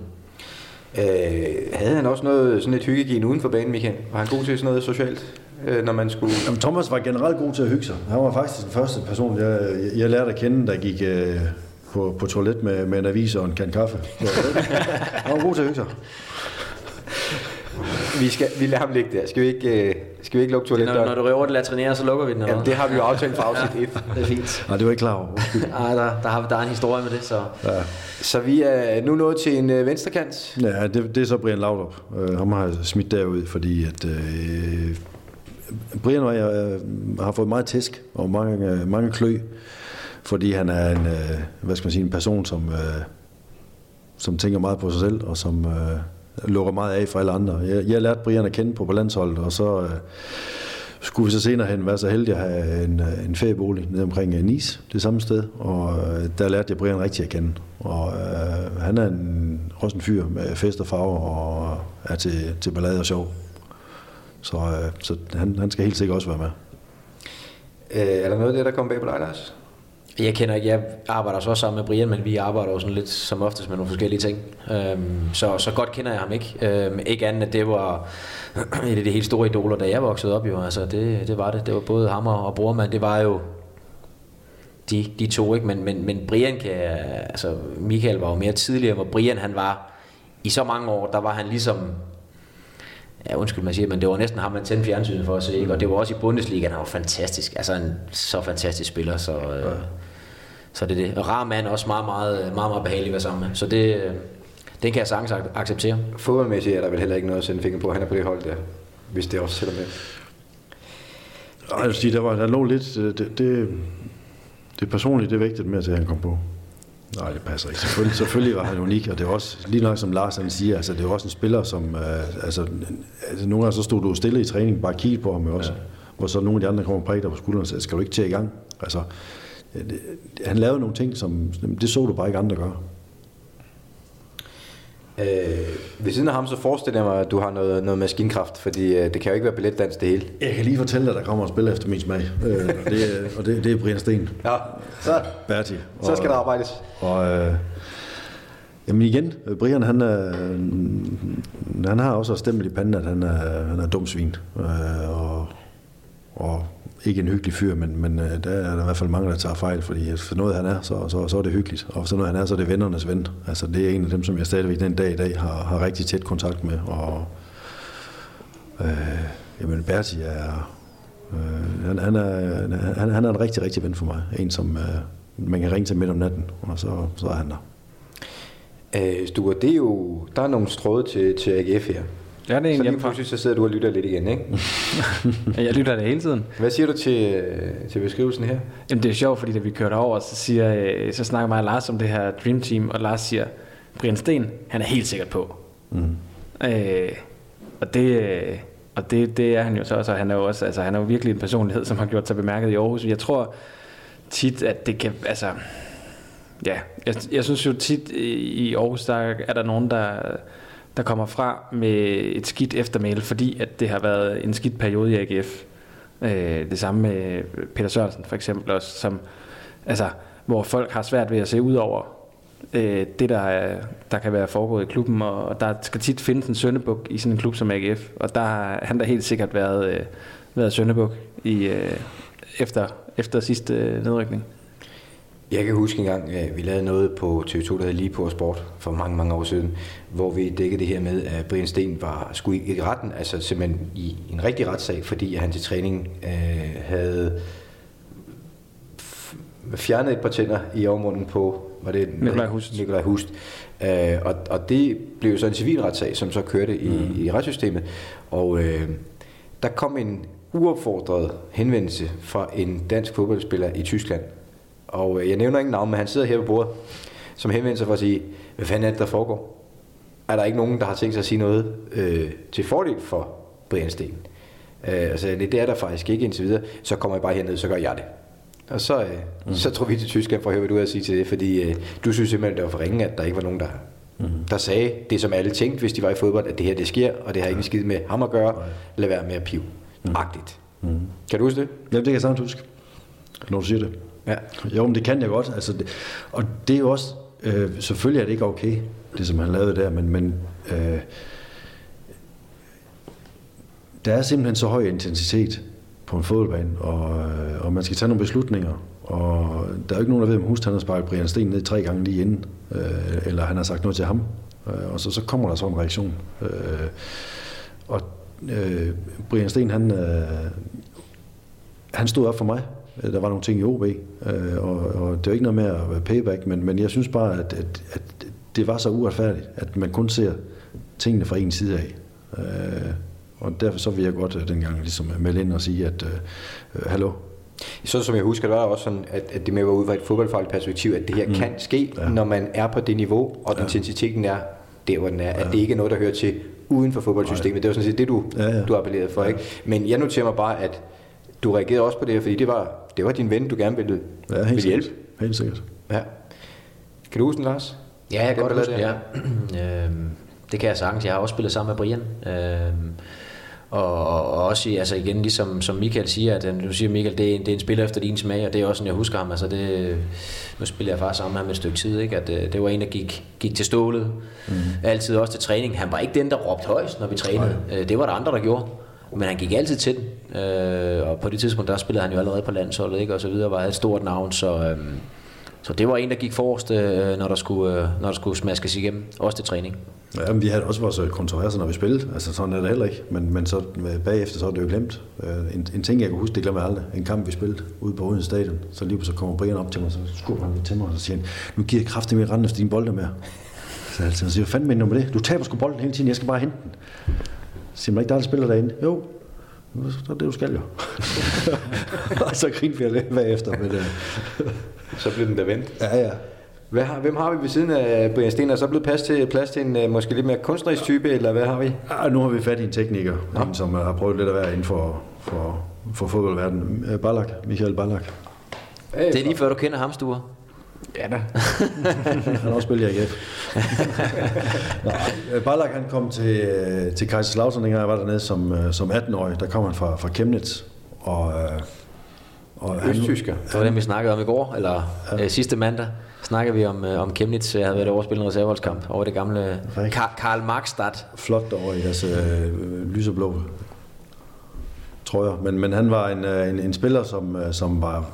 Øh, havde han også noget sådan et hyggegen uden for banen, Michael? Var han god til sådan noget socialt? Øh, når man skulle... Jamen, Thomas var generelt god til at hygge sig. Han var faktisk den første person, jeg, jeg lærte at kende, der gik øh, på, på toilet med, med en avis og en kan kaffe. Han var god til at hygge sig. Vi, skal, vi lader ham ligge der. Skal vi ikke, øh, skal vi ikke lukke toiletdøren? Når, når du røver det latrinere, så lukker vi den. Jamen, det har vi jo aftalt for afsnit 1. Det er fint. Nej, det var ikke klar over. Ej, der, der, har, der er en historie med det, så... Ja. Så vi er nu nået til en øh, venstrekant. Ja, det, det er så Brian Laudrup. Uh, ham har jeg smidt derud, fordi at... Uh, Brian og jeg øh, har fået meget tæsk og mange, øh, mange klø, fordi han er en, øh, hvad skal man sige, en person, som, som tænker meget på sig selv, og som uh, lukker meget af for alle andre. Jeg, jeg lærte Brian at kende på på landsholdet, og så uh, skulle vi så senere hen være så heldige at have en, en feriebolig nede omkring Nice, det samme sted, og uh, der lærte jeg Brian rigtig at kende. Og uh, han er en, også en fyr med fest og farver, og er til, til ballade og sjov. Så, uh, så han, han skal helt sikkert også være med. Øh, er der noget af det, der kommer bag på dig, Lars? Jeg kender ikke, jeg arbejder så også sammen med Brian, men vi arbejder jo sådan lidt som oftest med nogle forskellige ting. Øhm, så, så godt kender jeg ham ikke. Øhm, ikke andet, at det var <clears throat> et af de helt store idoler, da jeg voksede op jo. Altså det, det var det. Det var både ham og brormand. Det var jo de, de to, ikke? Men, men, men Brian kan, altså Michael var jo mere tidligere, hvor Brian han var i så mange år, der var han ligesom ja, undskyld man siger, men det var næsten ham, man tændte fjernsynet for at se, ikke? og det var også i Bundesliga, han var fantastisk, altså en så fantastisk spiller, så, øh, ja. så det er det. Og rar mand, også meget, meget, meget, meget behagelig at være sammen med, så det, øh, det kan jeg sagtens ac- acceptere. Fodboldmæssigt er der vel heller ikke noget at sende finger på, han er på det hold der, hvis det også sætter med. Ej, jeg vil sige, der, var, der lå lidt, øh, det, det, det personlige, det vægtede mere til, at han kom på. Nej, det passer ikke. Selvfølgelig, selvfølgelig var han unik, og det er også, lige nok som Lars han siger, altså, det er også en spiller, som, øh, altså, altså, nogle gange så stod du stille i træning, bare kiggede på ham også, ja. hvor så nogle af de andre kommer og prægter på skulderen og sagde, skal du ikke til i gang? Altså, det, han lavede nogle ting, som, det så du bare ikke andre gøre. Øh, ved siden af ham, så forestiller jeg mig, at du har noget, noget maskinkraft, fordi øh, det kan jo ikke være billetdans det hele. Jeg kan lige fortælle dig, at der kommer en spiller efter min smag, øh, og, det, og det, det er Brian Sten. Ja, så, Berti. så skal der arbejdes. Og, øh, jamen igen, Brian han, er, han har også stemt i panden, at han er, han er dum svin. Øh, og, og ikke en hyggelig fyr, men, men øh, der er der i hvert fald mange, der tager fejl, fordi for noget han er, så, så, så er det hyggeligt. Og for noget han er, så er det vennernes ven. Altså det er en af dem, som jeg stadigvæk den dag i dag har, har rigtig tæt kontakt med. Og øh, jamen Berti er, øh, han, han, er, han, han er en rigtig, rigtig ven for mig. En, som øh, man kan ringe til midt om natten, og så, så er han der. Øh, Stuart, det er jo, der er nogle stråde til, til AGF her. Ja, det er en så lige pludselig så sidder du og lytter lidt igen, ikke? <laughs> jeg lytter det hele tiden. Hvad siger du til, til beskrivelsen her? Jamen det er sjovt, fordi da vi kørte over, så, siger, øh, så snakker mig og Lars om det her Dream Team, og Lars siger, Brian Sten, han er helt sikkert på. Mm. Øh, og det, øh, og det, det er han jo så også, og han er jo også, altså han er jo virkelig en personlighed, som har gjort sig bemærket i Aarhus. Jeg tror tit, at det kan, altså, ja, jeg, jeg synes jo tit i Aarhus, der er der nogen, der der kommer fra med et skidt eftermæle, fordi at det har været en skidt periode i AGF. Øh, det samme med Peter Sørensen for eksempel også, som, altså, hvor folk har svært ved at se ud over øh, det, der, er, der kan være foregået i klubben, og der skal tit findes en søndebuk i sådan en klub som AGF, og der har han da helt sikkert været, øh, været søndebuk i, øh, efter, efter sidste øh, nedrykning. Jeg kan huske en gang, at vi lavede noget på TV2, der hed Lige på Sport, for mange, mange år siden, hvor vi dækkede det her med, at Brian Sten var, skulle i retten, altså simpelthen i en rigtig retssag, fordi han til træning øh, havde fjernet et par tænder i overmunden på, var det Nikolaj Hust. Nikolaj Hust. Øh, og, og det blev så en civil retssag, som så kørte i, mm. i retssystemet. Og øh, der kom en uopfordret henvendelse fra en dansk fodboldspiller i Tyskland, Og øh, jeg nævner ingen navn, men han sidder her på bordet, som henvender sig for at sige, hvad fanden er det, der foregår? Er der ikke nogen, der har tænkt sig at sige noget øh, til fordel for Brian Sten? Øh, altså, det, er der faktisk ikke indtil videre. Så kommer jeg bare herned, så gør jeg det. Og så, øh, mm. så tror vi til Tyskland for at høre, hvad du har at sige til det, fordi øh, du synes simpelthen, det var for ringe, at der ikke var nogen, der, mm. der sagde det, som alle tænkte, hvis de var i fodbold, at det her det sker, og det har ikke skid med ham at gøre, lad være med at pive. Mm. Agtigt. Mm. Kan du huske det? Ja, det kan jeg sagtens huske, når du siger det. Ja. Jo, men det kan jeg godt. Altså, det, og det er jo også, øh, selvfølgelig er det ikke okay, det som han lavede der, men, men øh, der er simpelthen så høj intensitet på en fodboldbane, og, øh, og man skal tage nogle beslutninger. Og der er jo ikke nogen, der ved, om Hust han har sparket Brian Sten ned tre gange lige inden, øh, eller han har sagt noget til ham. Øh, og så, så kommer der så en reaktion. Øh, og øh, Brian Sten, han, øh, han stod op for mig. Der var nogle ting i OB, øh, og, og det er jo ikke noget med at være payback, men, men jeg synes bare, at, at, at det var så uretfærdigt, at man kun ser tingene fra en side af. Øh, og derfor så vil jeg godt øh, dengang ligesom melde ind og sige, at øh, øh hallo, så som jeg husker, der var også sådan, at, at det med var ud fra et fodboldfagligt perspektiv, at det her mm. kan ske, ja. når man er på det niveau, og ja. intensiteten er der, hvor den er. Ja. At det ikke er noget, der hører til uden for fodboldsystemet. Nej. Det var sådan set det, du, ja, ja. du appellerede for. Ja. Ikke? Men jeg noterer mig bare, at du reagerede også på det her, fordi det var, det var din ven, du gerne ville, ja, ville hjælpe. Helt sikkert. Ja. Kan du huske den, Lars? Ja, jeg kan godt huske det, ja. <clears throat> øhm, det kan jeg sagtens. Jeg har også spillet sammen med Brian. Øhm, og, og også altså igen, ligesom som Michael siger, at du siger Michael, det er, en, det er en spiller efter din smag, og det er også sådan, jeg husker ham. Altså det, nu spiller jeg faktisk sammen med ham et stykke tid, ikke? at det, det var en, der gik, gik til stålet, mm. altid også til træning. Han var ikke den, der råbte højst, når vi trænede. Nej. Øh, det var der andre, der gjorde. Men han gik altid til den. Øh, og på det tidspunkt, der spillede han jo allerede på landsholdet, ikke? og så videre, var et stort navn, så... Øh, så det var en, der gik forrest, øh, når der skulle, øh, når der skulle smaskes igennem, også til træning. Ja, men vi havde også vores øh, kontroverser, når vi spillede. Altså sådan er det heller ikke. Men, men så øh, bagefter, så er det jo glemt. Øh, en, en ting, jeg kan huske, det glemmer jeg aldrig. En kamp, vi spillede ude på Odense Stadion. Så lige så kommer Brian op til mig, så skubber han til mig, og så siger han, nu giver jeg kraftigt mere rende efter dine bolde med. Så jeg siger, hvad fanden mener du med det? Du taber sgu bolden hele tiden, jeg skal bare hente den. Siger man ikke, der er spiller derinde. Jo, så er det, du skal jo. <laughs> og så grinte vi lidt bagefter. Men, uh... så blev den da vendt. Ja, ja. Hvad har, hvem har vi ved siden af Brian Sten? Er så blevet plads til, plads til en uh, måske lidt mere kunstnerisk type, eller hvad har vi? Ja, nu har vi fat i en tekniker, ja. en, som har prøvet lidt at være inden for, for, for fodboldverdenen. Øh, Ballack, Michael Ballack. Hey, det er lige før du kender ham, Sture. Ja da. <laughs> han har også spillet i AGF. Ballack han kom til, til Kaiserslautern, dengang jeg var dernede som, som 18-årig. Der kom han fra, fra Chemnitz. Og, og Østtysker. Det var det, vi snakkede om i går, eller ja. øh, sidste mandag snakker vi om, øh, om Chemnitz jeg havde været overspillet en reserveholdskamp over det gamle Ka- Karl Markstad. Flot over i deres øh, lyseblå trøjer. Men, men han var en, øh, en, en spiller, som, øh, som var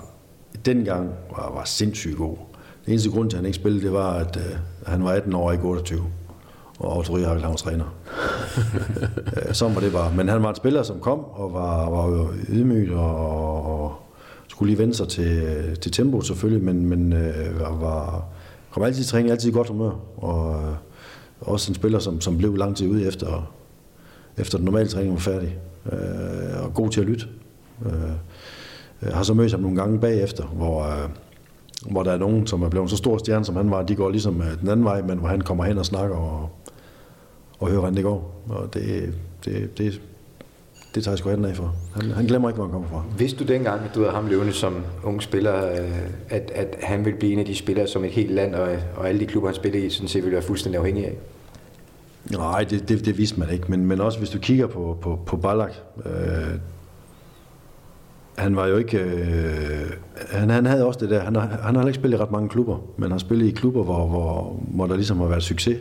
dengang var, var sindssygt god. Den eneste grund til, at han ikke spillede, det var, at øh, han var 18 år, ikke 28. Og Otto Rihagel, han træner. <laughs> Sådan var det bare. Men han var en spiller, som kom og var, var jo ydmygt og, og skulle lige vende sig til, til tempo selvfølgelig, men, men øh, var, kom altid i træning, altid i godt humør. Og øh, også en spiller, som, som blev lang tid ude efter, efter den normale træning var færdig. Øh, og god til at lytte. Øh, jeg har så mødt ham nogle gange bagefter, hvor, øh, hvor der er nogen, som er blevet så stor stjerne, som han var. De går ligesom øh, den anden vej, men hvor han kommer hen og snakker og, og hører, hvordan det går. Og det, det, det, det tager jeg sgu hatten af for. Han, han glemmer ikke, hvor han kommer fra. Vidste du dengang, at du havde ham løvende som ung spiller, øh, at, at han ville blive en af de spillere, som et helt land og, og alle de klubber, han spillede i, sådan set ville være fuldstændig afhængig af? Nej, det, det, det vidste man ikke. Men, men også hvis du kigger på, på, på Ballack, øh, han var jo ikke... Øh, han, han havde også det der... Han har, han har ikke spillet i ret mange klubber, men han har spillet i klubber, hvor, hvor, hvor der ligesom har været succes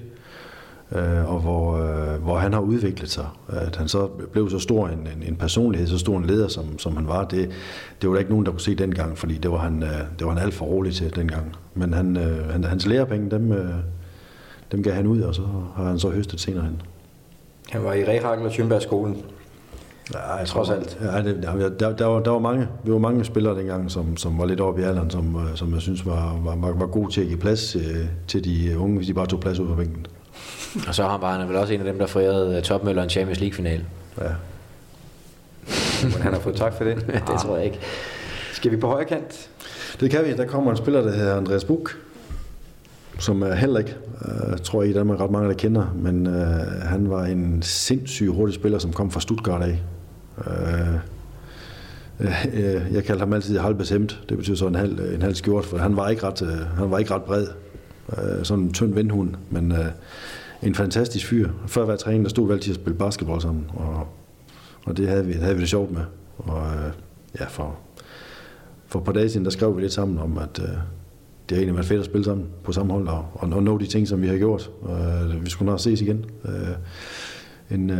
øh, og hvor, øh, hvor han har udviklet sig. At han så blev så stor en, en, en personlighed, så stor en leder, som, som han var, det, det var der ikke nogen, der kunne se dengang, fordi det var han, øh, det var han alt for rolig til dengang. Men han, øh, han, hans lærepenge, dem, øh, dem gav han ud, og så har han så høstet senere hen. Han var i Rehagel og Tjønbergskolen. Ja, jeg trods alt. Ja, det, der, der, var, der var mange, vi var mange spillere dengang, som, som var lidt oppe i alderen, som, øh, som jeg synes var, var, var, var gode til at give plads øh, til de unge, hvis de bare tog plads ud på bænken. Og så var han vel også en af dem, der forærede øh, Topmøller en Champions League-finale. Ja. Men han har fået tak for det. <laughs> det tror jeg ikke. Skal vi på højre kant? Det kan vi. Der kommer en spiller, der hedder Andreas Buk, som er heller ikke, øh, tror jeg i Danmark ret mange, der kender, men øh, han var en sindssyg hurtig spiller, som kom fra Stuttgart af. Uh, jeg kaldte ham altid halvbestemt. Det betyder så en halv, en halv skjort, for han var ikke ret, han var ikke ret bred. Sådan en tynd vindhund, men en fantastisk fyr. Før hver træning, der stod vi altid at spille basketball sammen, og, og det havde vi, havde vi det sjovt med. Og ja, for, for et par dage siden, der skrev vi lidt sammen om, at øh, det har egentlig været fedt at spille sammen på samme hold, og, og nå de ting, som vi har gjort. Uh, vi skulle nok ses igen. Uh, en, uh,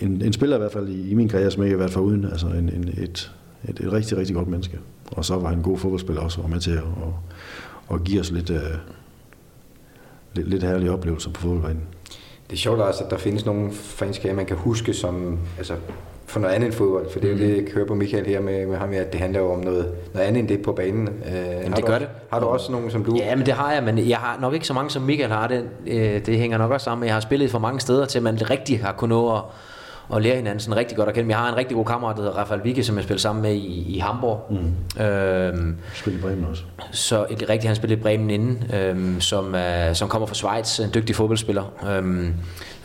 en, en spiller i hvert fald i, i min karriere, som ikke har været for uden, altså en, en, et, et, et rigtig, rigtig godt menneske. Og så var han en god fodboldspiller også, og med til at og, og give os lidt, uh, lidt, lidt herlige oplevelser på fodboldbanen. Det er sjovt også, at der findes nogle fanskager, man kan huske som altså, for noget andet end fodbold, for det er jo det, jeg hører på Michael her med, med ham, at det handler jo om noget, noget andet end det på banen. Øh, Jamen, det gør det. Har du også nogen som du? Ja, men det har jeg, men jeg har nok ikke så mange som Michael har det. Øh, det hænger nok også sammen med, jeg har spillet for mange steder til, man rigtig har kunnet nå at og lære hinanden sådan rigtig godt at kende. Jeg har en rigtig god kammerat, der hedder Rafael Vicky, som jeg spiller sammen med i, i Hamburg. Mm. Øhm, spiller i Bremen også. Så et rigtig, han spillede i Bremen inden, øhm, som, uh, som kommer fra Schweiz, en dygtig fodboldspiller. Øhm,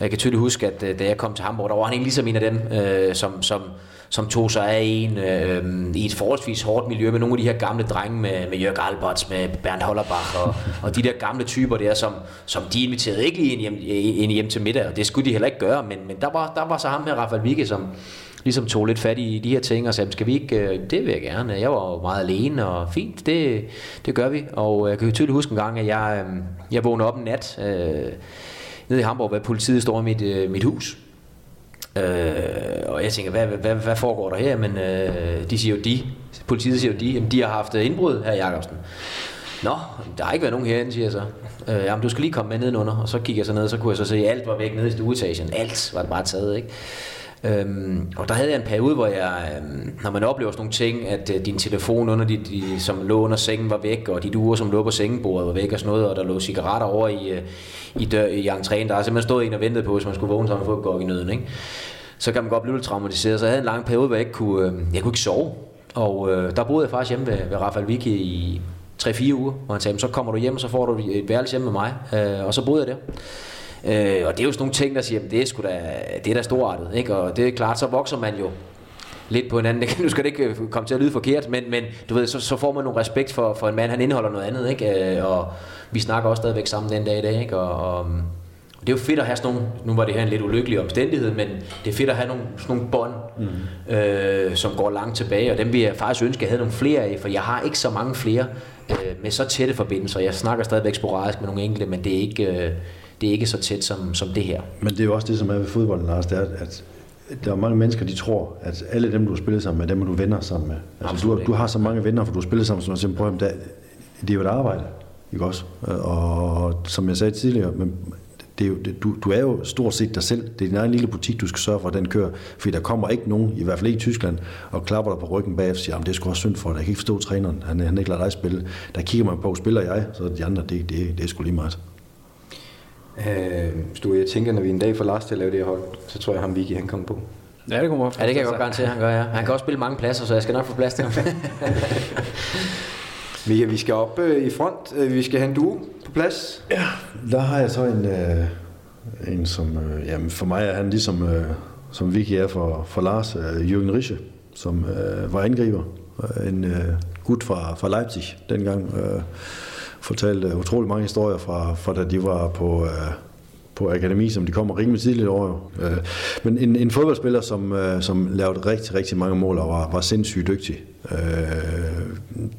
jeg kan tydeligt huske, at uh, da jeg kom til Hamburg, der var han egentlig ligesom en af dem, uh, som, som som tog sig af en øh, i et forholdsvis hårdt miljø med nogle af de her gamle drenge med, med Jørg Alberts, med Bernd Hollerbach og, <laughs> og de der gamle typer der, som, som de inviterede ikke lige ind hjem, ind hjem til middag, og det skulle de heller ikke gøre, men, men der, var, der var så ham her, Rafael Vigge, som ligesom tog lidt fat i de her ting og sagde, skal vi ikke, øh, det vil jeg gerne. Jeg var meget alene og fint, det, det gør vi. Og jeg kan tydeligt huske en gang, at jeg, øh, jeg vågnede op en nat øh, nede i Hamburg, hvor politiet står i mit, øh, mit hus Øh, og jeg tænker, hvad, hvad, hvad foregår der her? Men øh, de siger jo de, politiet siger jo de, jamen de har haft øh, indbrud her Jacobsen. Nå, der har ikke været nogen herinde, siger jeg så. Øh, jamen, du skal lige komme med nedenunder. Og så kiggede jeg så ned, og så kunne jeg så se, at alt var væk nede i stueetagen. Alt var bare taget, ikke? Øhm, og der havde jeg en periode, hvor jeg, øhm, når man oplever sådan nogle ting, at øh, din telefon, under de, de, som lå under sengen, var væk, og dit ure, som lå på sengebordet, var væk og sådan noget, og der lå cigaretter over i, øh, i, dør, i entréen. Der har simpelthen stået en og ventet på, hvis man skulle vågne, sammen man få et i nøden. Ikke? Så kan man godt blive lidt traumatiseret. Så jeg havde en lang periode, hvor jeg ikke kunne, øh, jeg kunne ikke sove. Og øh, der boede jeg faktisk hjemme ved, ved Rafael Vicky i 3-4 uger, hvor han sagde, så kommer du hjem, og så får du et værelse hjemme med mig. Øh, og så boede jeg der. Øh, og det er jo sådan nogle ting, der siger, det er, sgu da, det er da storartet. Ikke? Og det er klart, så vokser man jo lidt på hinanden. <laughs> Nu skal det ikke øh, komme til at lyde forkert, men, men du ved, så, så får man nogle respekt for, for en mand, han indeholder noget andet. Ikke? Øh, og vi snakker også stadigvæk sammen den dag i dag. Ikke? Og, og det er jo fedt at have sådan nogle, nu var det her en lidt ulykkelig omstændighed, men det er fedt at have nogle, sådan nogle bånd, mm. øh, som går langt tilbage, og dem vil jeg faktisk ønske, at jeg havde nogle flere af, for jeg har ikke så mange flere øh, med så tætte forbindelser. Jeg snakker stadigvæk sporadisk med nogle enkelte, men det er ikke, øh, det er ikke så tæt som, som det her. Men det er jo også det, som er ved fodbolden, Lars, det er, at der er mange mennesker, de tror, at alle dem, du har spillet sammen med, dem du venner sammen med. Altså, du, du har så mange venner, for du har spillet sammen, som siger, prøv, det, er jo et arbejde, ikke også? Og som jeg sagde tidligere, men det er jo, det, du, du er jo stort set dig selv. Det er din egen lille butik, du skal sørge for, at den kører. Fordi der kommer ikke nogen, i hvert fald ikke i Tyskland, og klapper dig på ryggen bagefter og siger, det er sgu også synd for dig. Jeg kan ikke forstå træneren. Han, han ikke lader dig spille. Der kigger man på, spiller jeg, så er de andre, det, det, det er sgu lige meget. Øh, Stu, jeg tænker, når vi en dag får Lars til at lave det her hold, så tror jeg, ham Vicky, han kommer på. Ja, det kommer Ja, det kan jeg godt garantere, han gør, ja. Han kan også spille mange pladser, så jeg skal nok få plads til ham. <laughs> <laughs> Mika, vi skal op øh, i front. Øh, vi skal have en duo på plads. Ja, der har jeg så en, øh, en som... Øh, jamen, for mig er han ligesom, øh, som Vicky er for, for Lars, øh, Jürgen Rische, som øh, var angriber. En øh, gut fra, fra Leipzig dengang. Øh, fortalte utrolig mange historier fra, fra da de var på, øh, på akademi, som de kommer rimelig tidligt over. Øh, men en, en fodboldspiller, som, øh, som lavede rigtig, rigtig mange mål og var, var sindssygt dygtig. Øh,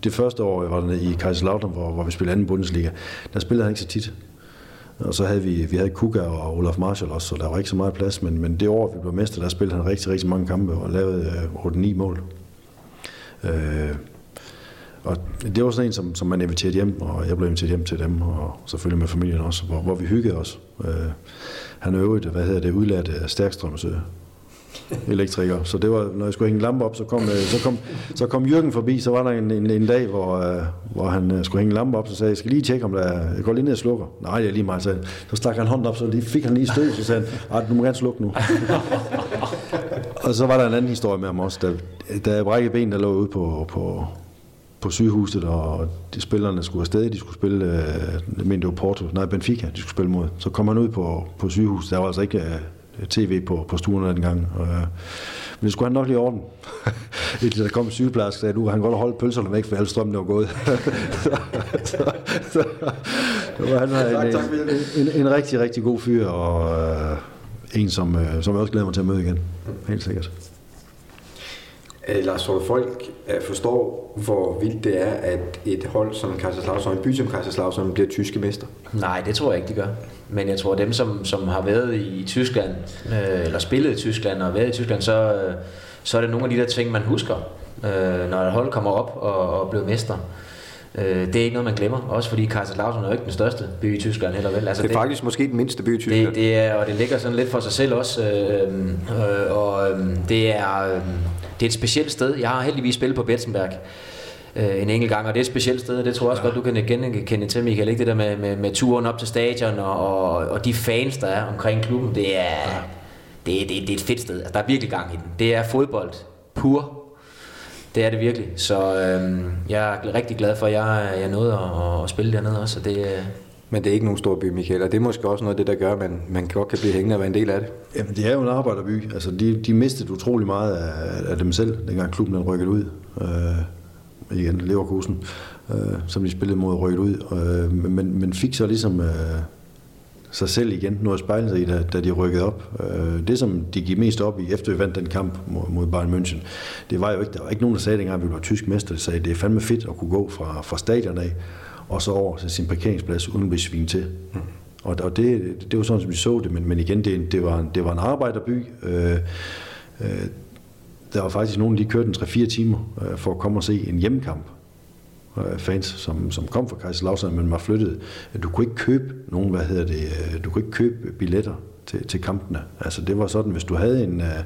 det første år jeg var i Kaiserslautern, hvor, hvor vi spillede anden Bundesliga, der spillede han ikke så tit. Og så havde vi, vi havde Kuga og Olaf Marshall også, så der var ikke så meget plads, men, men det år, vi blev mester, der spillede han rigtig, rigtig mange kampe og lavede øh, 8-9 mål. Øh, og det var sådan en, som, som man inviterede hjem, og jeg blev inviteret hjem til dem, og selvfølgelig med familien også, hvor, hvor vi hyggede os. Øh, han øvrigt, hvad hedder det, udlært Stærkstrøms elektriker. Så det var, når jeg skulle hænge lampe op, så kom, øh, så kom, så kom Jørgen forbi, så var der en, en, en dag, hvor, øh, hvor han øh, skulle hænge lampe op, så sagde jeg, skal lige tjekke, om der er, jeg går lige ned og slukker. Nej, det er lige mig, så, så stak han hånden op, så lige, fik han lige stød, så sagde han, du må gerne slukke nu. <laughs> og så var der en anden historie med ham også, da, da jeg brækkede ben, der lå ude på, på, på sygehuset, og de spillerne skulle afsted, de skulle spille, øh, jeg mener det var Porto, nej Benfica, de skulle spille mod. Så kom han ud på, på sygehuset, der var altså ikke øh, tv på, på stuen dengang. Og, øh, men det skulle han nok lige i orden. <laughs> Indtil der kom en sygeplejerske, sagde, du han godt holde pølserne væk, for al strømmen var gået. <laughs> så, så, så, så, han var en, en, en, en, rigtig, rigtig god fyr, og øh, en, som, øh, som jeg også glæder mig til at møde igen. Helt sikkert. Tror du folk øh, forstår, hvor vildt det er, at et hold som Kaiserslautern, en by som Kaiserslautern, bliver tyske mester? Nej, det tror jeg ikke, de gør. Men jeg tror, at dem, som, som har været i Tyskland, øh, eller spillet i Tyskland og været i Tyskland, så, øh, så er det nogle af de der ting, man husker, øh, når et hold kommer op og, og bliver mester. Øh, det er ikke noget, man glemmer. Også fordi Kaiserslautern er jo ikke den største by i Tyskland heller vel. Altså, det er det, faktisk måske den mindste by i Tyskland. Det, det er, og det ligger sådan lidt for sig selv også. Øh, øh, og øh, det er, øh, det er et specielt sted. Jeg har heldigvis spillet på Betzenberg øh, en enkelt gang, og det er et specielt sted, og det tror jeg også ja. godt, du kan genkende til, Michael, ikke det der med, med, med turen op til stadion, og, og, og de fans, der er omkring klubben, det er, ja. det, det, det er et fedt sted. Altså, der er virkelig gang i den. Det er fodbold pur. Det er det virkelig. Så øh, jeg er rigtig glad for, at jeg, jeg nåede at, at spille dernede også. Og det, men det er ikke nogen stor by, Michael, og det er måske også noget af det, der gør, at man, man godt kan blive hængende og være en del af det. Jamen, det er jo en arbejderby. Altså, de, de mistede utrolig meget af, af dem selv, dengang klubben den rykkede ud. Øh, igen, Leverkusen, øh, som de spillede mod rykket ud. Øh, men, men fik så ligesom øh, sig selv igen noget at spejle sig i, da, da de rykkede op. Øh, det, som de gik mest op i, efter vi vandt den kamp mod, mod Bayern München, det var jo ikke, der var ikke nogen, der sagde dengang, at vi var tysk mester. De sagde, det er fandme fedt at kunne gå fra, fra stadion af og så over til sin parkeringsplads uden at svin til. Mm. Og, og det, det var sådan, som vi så det, men, men igen, det, det, var, det var en arbejderby. Øh, øh, der var faktisk nogen, der kørte en 3-4 timer øh, for at komme og se en hjemmekamp. Øh, fans, som, som kom fra Kaiserslautern, men var flyttet. Du kunne ikke købe nogen, hvad hedder det, øh, du kunne ikke købe billetter til, til kampene. Altså det var sådan, hvis du havde en, øh,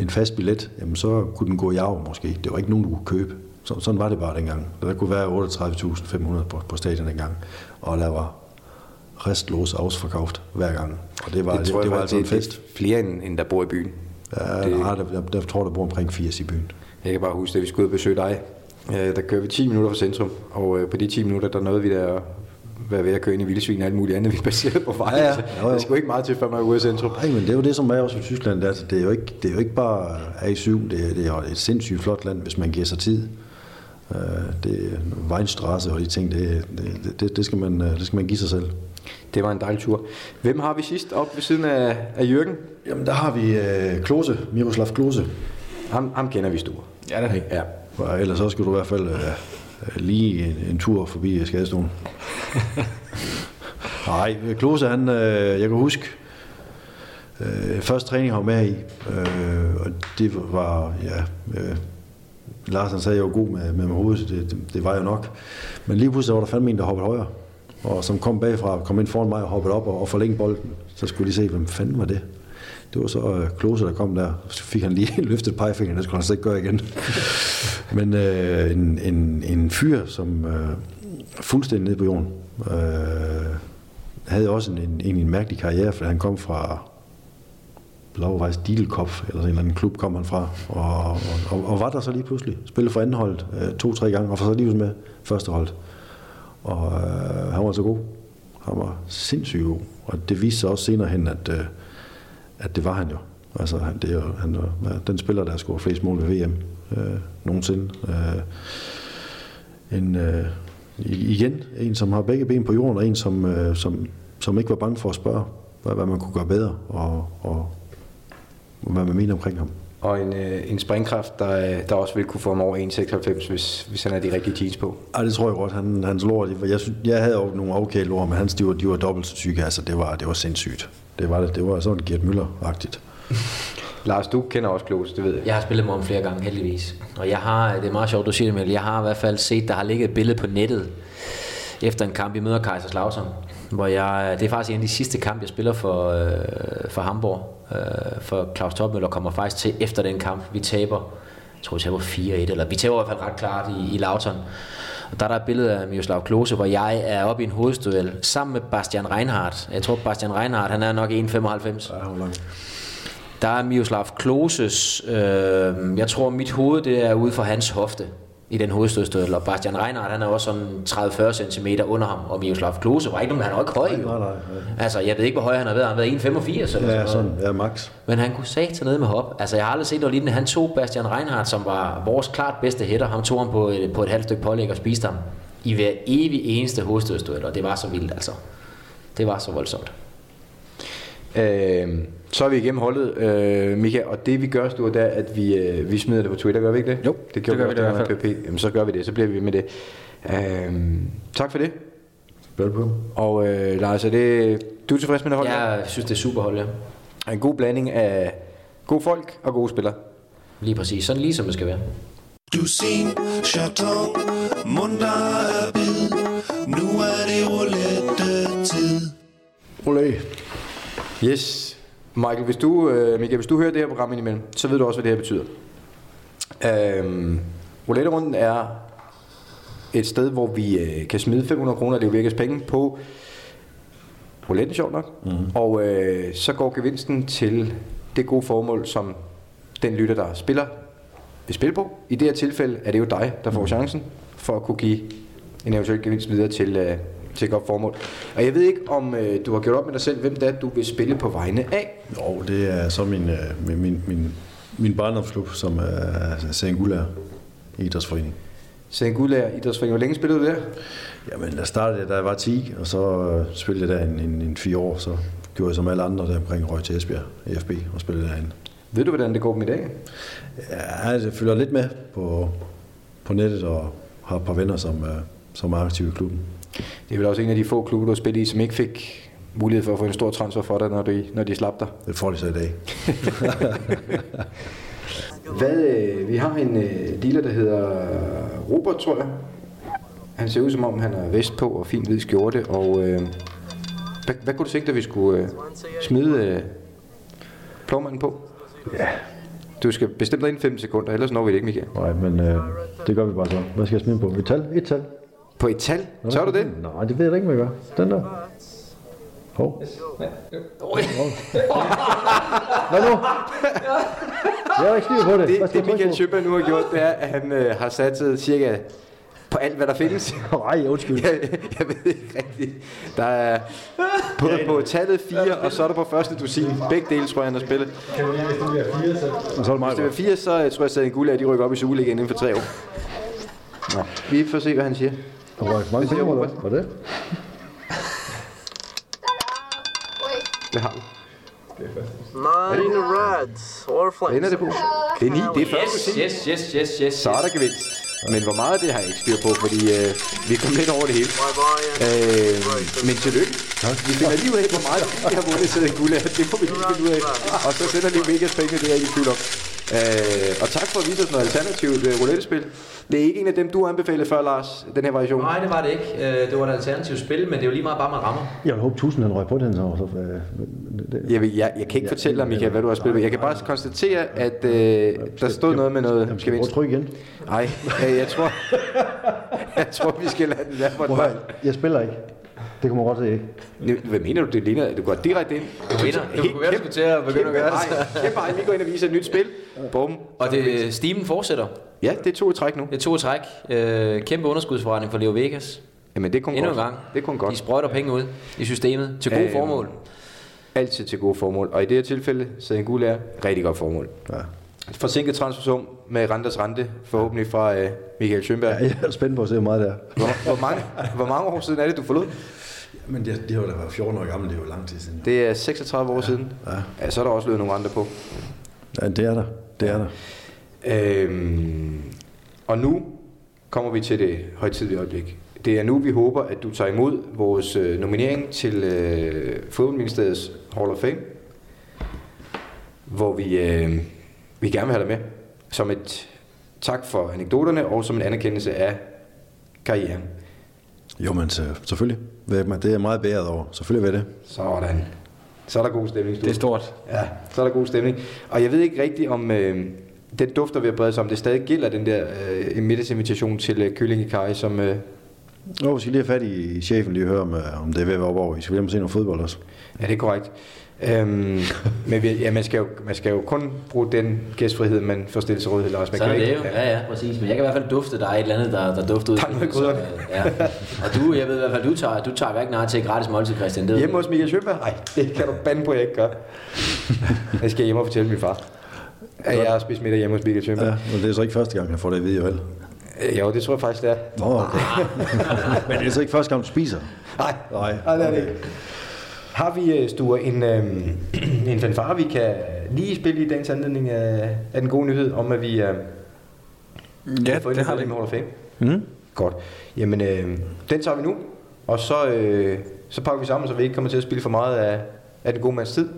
en fast billet, jamen så kunne den gå i arv måske. Det var ikke nogen, du kunne købe. Så, sådan var det bare dengang. Der kunne være 38.500 på, på stadion dengang, og der var restlås afsforkauft hver gang. Og det var, det, det, det var altså en fest. Det flere, end, end der bor i byen. Ja, det, nej, der, der, der, tror der bor omkring 80 i byen. Jeg kan bare huske, at vi skulle ud og besøge dig. Øh, der kører vi 10 minutter fra centrum, og øh, på de 10 minutter, der nåede vi der være ved at køre ind i vildsvin og alt muligt andet, vi baseret på vejen. Ja, ja. Jo, jo. Det skulle ikke meget til, før man er ude i centrum. Nej, men det er jo det, som er også i Tyskland. Det er, det er, jo, ikke, det er jo ikke bare A7, det er, det er et sindssygt flot land, hvis man giver sig tid. Øh, det Weinstraße og de ting, det, det, det, det, skal man, øh, det skal man give sig selv. Det var en dejlig tur. Hvem har vi sidst op ved siden af, af Jørgen? Jamen, der har vi uh, Klose, Miroslav Klose. Ham, ham kender vi stor. Ja, det er ja. Og ellers så skal du i hvert fald uh, lige en, en tur forbi skadestolen. <laughs> Nej, Klose, han, uh, jeg kan huske, uh, første træning har med i, uh, og det var, ja, Lars han sagde, at jeg var god med, med, med hovedet, det, det, det, var jeg nok. Men lige pludselig var der fandme en, der hoppede højere. Og som kom bagfra, kom ind foran mig og hoppede op og, og forlængede bolden. Så skulle de se, hvem fanden var det? Det var så øh, Klose, der kom der. Så fik han lige <laughs> løftet pegefingeren, det skulle han slet ikke gøre igen. <laughs> Men øh, en, en, en fyr, som øh, fuldstændig nede på jorden, øh, havde også en, en, en mærkelig karriere, for han kom fra Lauweiss Diedelkopf, eller en eller anden klub kom han fra, og, og, og var der så lige pludselig. Spillede for anholdet øh, to-tre gange, og for så lige med første hold. Og øh, han var så god. Han var sindssygt god. Og det viste sig også senere hen, at, øh, at det var han jo. Altså, han, det er jo, han var den spiller, der har scoret flest mål ved VM øh, nogensinde. Øh, en, øh, igen, en som har begge ben på jorden, og en som, øh, som, som ikke var bange for at spørge, hvad, hvad man kunne gøre bedre, og, og hvad man mener omkring ham. Og en, øh, en springkraft, der, der også vil kunne få ham over 1,96, hvis, hvis han har de rigtige jeans på. Ja, det tror jeg godt. Han, hans lår, de, jeg, synes, jeg havde jo nogle okay lår, men hans, de var, de var dobbelt så syge. Altså, det var, det var sindssygt. Det var, det, det var sådan Gert Müller-agtigt. <laughs> Lars, du kender også Klose, det ved jeg. Jeg har spillet med ham flere gange, heldigvis. Og jeg har, det er meget sjovt, du siger det, men jeg har i hvert fald set, der har ligget et billede på nettet, efter en kamp, i møder Kaiserslautern, hvor jeg, det er faktisk en af de sidste kampe, jeg spiller for, øh, for Hamburg. Øh, for Claus Topmøller kommer faktisk til efter den kamp. Vi taber, jeg tror vi taber 4-1, eller vi taber i hvert fald ret klart i, i Lautern. Og der er der et billede af Miroslav Klose, hvor jeg er oppe i en hovedstuel sammen med Bastian Reinhardt. Jeg tror, Bastian Reinhardt, han er nok 1,95. Ja, der er Miroslav Kloses, øh, jeg tror mit hoved det er ude for hans hofte. I den hovedstødstødel, og Bastian Reinhardt, han er også sådan 30-40 cm under ham, og Miroslav Klose var ikke nogen, han var ikke høj. Nej, nej, nej. Altså, jeg ved ikke, hvor høj han har været, han har været 1,85 eller Ja, noget. sådan, ja, max. Men han kunne sat ned med hop. Altså, jeg har aldrig set noget lignende. Han tog Bastian Reinhardt, som var vores klart bedste hætter. Han tog ham på et, på et halvt stykke pålæg og spiste ham i hver evig eneste hovedstødstød, og det var så vildt, altså. Det var så voldsomt. Øh, så er vi igennem holdet, øh, Mika, og det vi gør, Sture, det er, at vi, øh, vi smider det på Twitter, gør vi ikke det? Jo, det, gjorde det gør vi også da i med PP. Jamen, så gør vi det, så bliver vi ved med det. Øh, tak for det. Velbekomme. Og øh, Lars, er det, du er tilfreds med det hold? Jeg synes, det er super hold, ja. En god blanding af gode folk og gode spillere. Lige præcis. Sådan lige som det skal være. Dusin, chaton, munter er bid. Nu er det roulette-tid. Olé. Yes. Michael, hvis du, øh, Michael, hvis du hører det her program indimellem, så ved du også, hvad det her betyder. Øhm, Roulette-runden er et sted, hvor vi øh, kan smide 500 kroner, det er jo virkelig penge, på rouletten, sjovt nok. Mm. Og øh, så går gevinsten til det gode formål, som den lytter, der spiller, vil spille på. I det her tilfælde er det jo dig, der får chancen for at kunne give en eventuel gevinst videre til, øh, godt formål. Og jeg ved ikke, om øh, du har gjort op med dig selv, hvem det er, du vil spille på vegne af. Jo, det er så min, øh, min, min, min, min barndomsklub, som er Sengulær Idrætsforening. Sen Gudlager Idrætsforening. Hvor længe spillede du der? Jamen, der startede jeg, da jeg var 10, og så øh, spillede jeg der en, en, en fire år, så gjorde jeg som alle andre der omkring Røg til Esbjerg, EFB, og spillede derinde. Ved du, hvordan det går dem i dag? Ja, altså, jeg følger lidt med på, på nettet og har et par venner, som, som er aktive i klubben. Det er vel også en af de få klubber, du har spillet i, som ikke fik mulighed for at få en stor transfer for dig, når de, når de slap dig. Det får de så i dag. <laughs> Hvad, øh, vi har en øh, dealer, der hedder Robert, tror jeg. Han ser ud som om, han har vest på og fin hvid skjorte. Og øh, hvad, hvad kunne du tænke dig, vi skulle øh, smide øh, plovmanden på? Ja. Du skal bestemme dig inden 5 sekunder, ellers når vi det ikke, Michael. Nej, men øh, det gør vi bare så. Hvad skal jeg smide på? Et tal? Et tal? På et tal? Så er du det? Nej, det ved jeg ikke, hvad jeg gør. Den der. Hov. Hvad nu? Jeg har ikke styr på det. Det, det Michael Schøberg nu har gjort, det er, at han øh, har sat cirka på alt, hvad der findes. <laughs> Nej, undskyld. Jeg, jeg ved ikke rigtigt. Der er på, på tallet 4, og så er der på første dusin. Begge dele, tror jeg, han har spillet. Og så er det mig, Hvis det var 4, så tror jeg, at en guld af, de rykker op i Superligaen inden for tre år. Nå, vi får se, hvad han siger. Der var mange penge, eller hvad? Var det? Hvad har du? Nine reds. Or Hvad ender det på? Det er 9. Det er første dusin. Yes, yes, yes, yes. Så er der gevinst. Men hvor meget det har jeg ikke styr på, fordi øh, vi kom lidt over det hele. Bye bye. Øh, men tillykke. Vi finder lige ud af, hvor meget vi har vundet til guld af. Det må vi lige finde ud af. Og så sender lige mega penge, det er jeg ikke i tvivl om. Øh, og tak for at vise os noget alternativt øh, roulette-spil. Det er ikke en af dem, du anbefalede før, Lars, den her variation. Nej, det var det ikke. Øh, Det var et alternativt spil, men det er jo lige meget bare, man rammer. Jeg vil håbe, tusind han røg på den så. så øh, det, Jeg, vil, jeg, jeg kan ikke fortælle dig, Michael, hvad du har spillet. Jeg kan bare konstatere, at øh, der stod noget med noget Jamen, skal at trykke igen? Nej, øh, jeg tror, <laughs> jeg tror, vi skal lade den være Jeg spiller ikke. Det kommer godt se ikke. Hvad mener du, det ligner? Du går direkte ind. Du vinder. Det kunne være, du skulle til at begynde at gøre det. Kæmpe ej, vi går ind og viser et nyt spil. Bum. Og det, stimen fortsætter. Ja, det er to i træk nu. Det er to i træk. Øh, kæmpe underskudsforretning for Leo Vegas. Jamen, det er kun Endnu en godt. gang. Det er kun De godt. sprøjter penge ud i systemet til gode Øhm, formål. Altid til gode formål. Og i det her tilfælde, så en guld er rigtig godt formål. Ja. Forsinket transfersum med renters rente, forhåbentlig fra øh, Michael Schønberg. Ja, jeg er spændt på at se, hvor meget det er. Hvor, hvor, mange, hvor mange år siden er det, du forlod? Men de, de har da været 14 år gamle, det er jo lang tid siden. Det er 36 år siden. Ja. Ja, så er der også løbet nogle andre på. Ja, det er der. Det er der. Øhm, og nu kommer vi til det højtidlige øjeblik. Det er nu, vi håber, at du tager imod vores øh, nominering til øh, Fodboldministeriets Hall of Fame, hvor vi, øh, vi gerne vil have dig med som et tak for anekdoterne og som en anerkendelse af karrieren. Jo, men så, selvfølgelig. Det er jeg meget bæret over. Selvfølgelig jeg det. Sådan. Så er der god stemning. Stue. Det er stort. Ja, så er der god stemning. Og jeg ved ikke rigtigt, om øh, den dufter ved at brede sig, om det stadig gælder den der øh, middagsinvitation til øh, Kylling i Kaj, som, øh, Nå, vi skal lige have fat i chefen lige og høre, om, øh, om det er ved at være over. I skal og se noget fodbold også. Ja, det er korrekt. Øhm, men vi, ja, man, skal jo, man skal jo kun bruge den gæstfrihed, man får stillet til rådighed, Lars. Man Sådan er kan det ikke, jo. Ja, ja, præcis. Men jeg kan i hvert fald dufte, der er et eller andet, der, der dufter ud. Tak med gryderne. Ja. Og du, jeg ved i hvert fald, du tager, du tager hverken nej til et gratis måltid, Christian. Det Hjemme hos Michael Schønberg? Nej, det kan du bande på, jeg ikke gør. Jeg skal hjem og fortælle min far. At jeg har spist middag hjemme hos Michael Schønberg. Ja, men det er så ikke første gang, jeg får det at vide, jo vel? Ja. Jo, det tror jeg faktisk, det er. Nå, okay. <laughs> men det er så ikke første gang, du spiser? Nej, Nej. nej det er det ikke. Har vi, øh, Sture, en, øhm, <clears throat> en fanfare, vi kan lige spille i dagens anledning af, af den gode nyhed om, at vi øh, Ja, det har vi. i Hall of Fame? Mm. Godt. Jamen, øh, den tager vi nu, og så, øh, så pakker vi sammen, så vi ikke kommer til at spille for meget af, af den gode mands tid.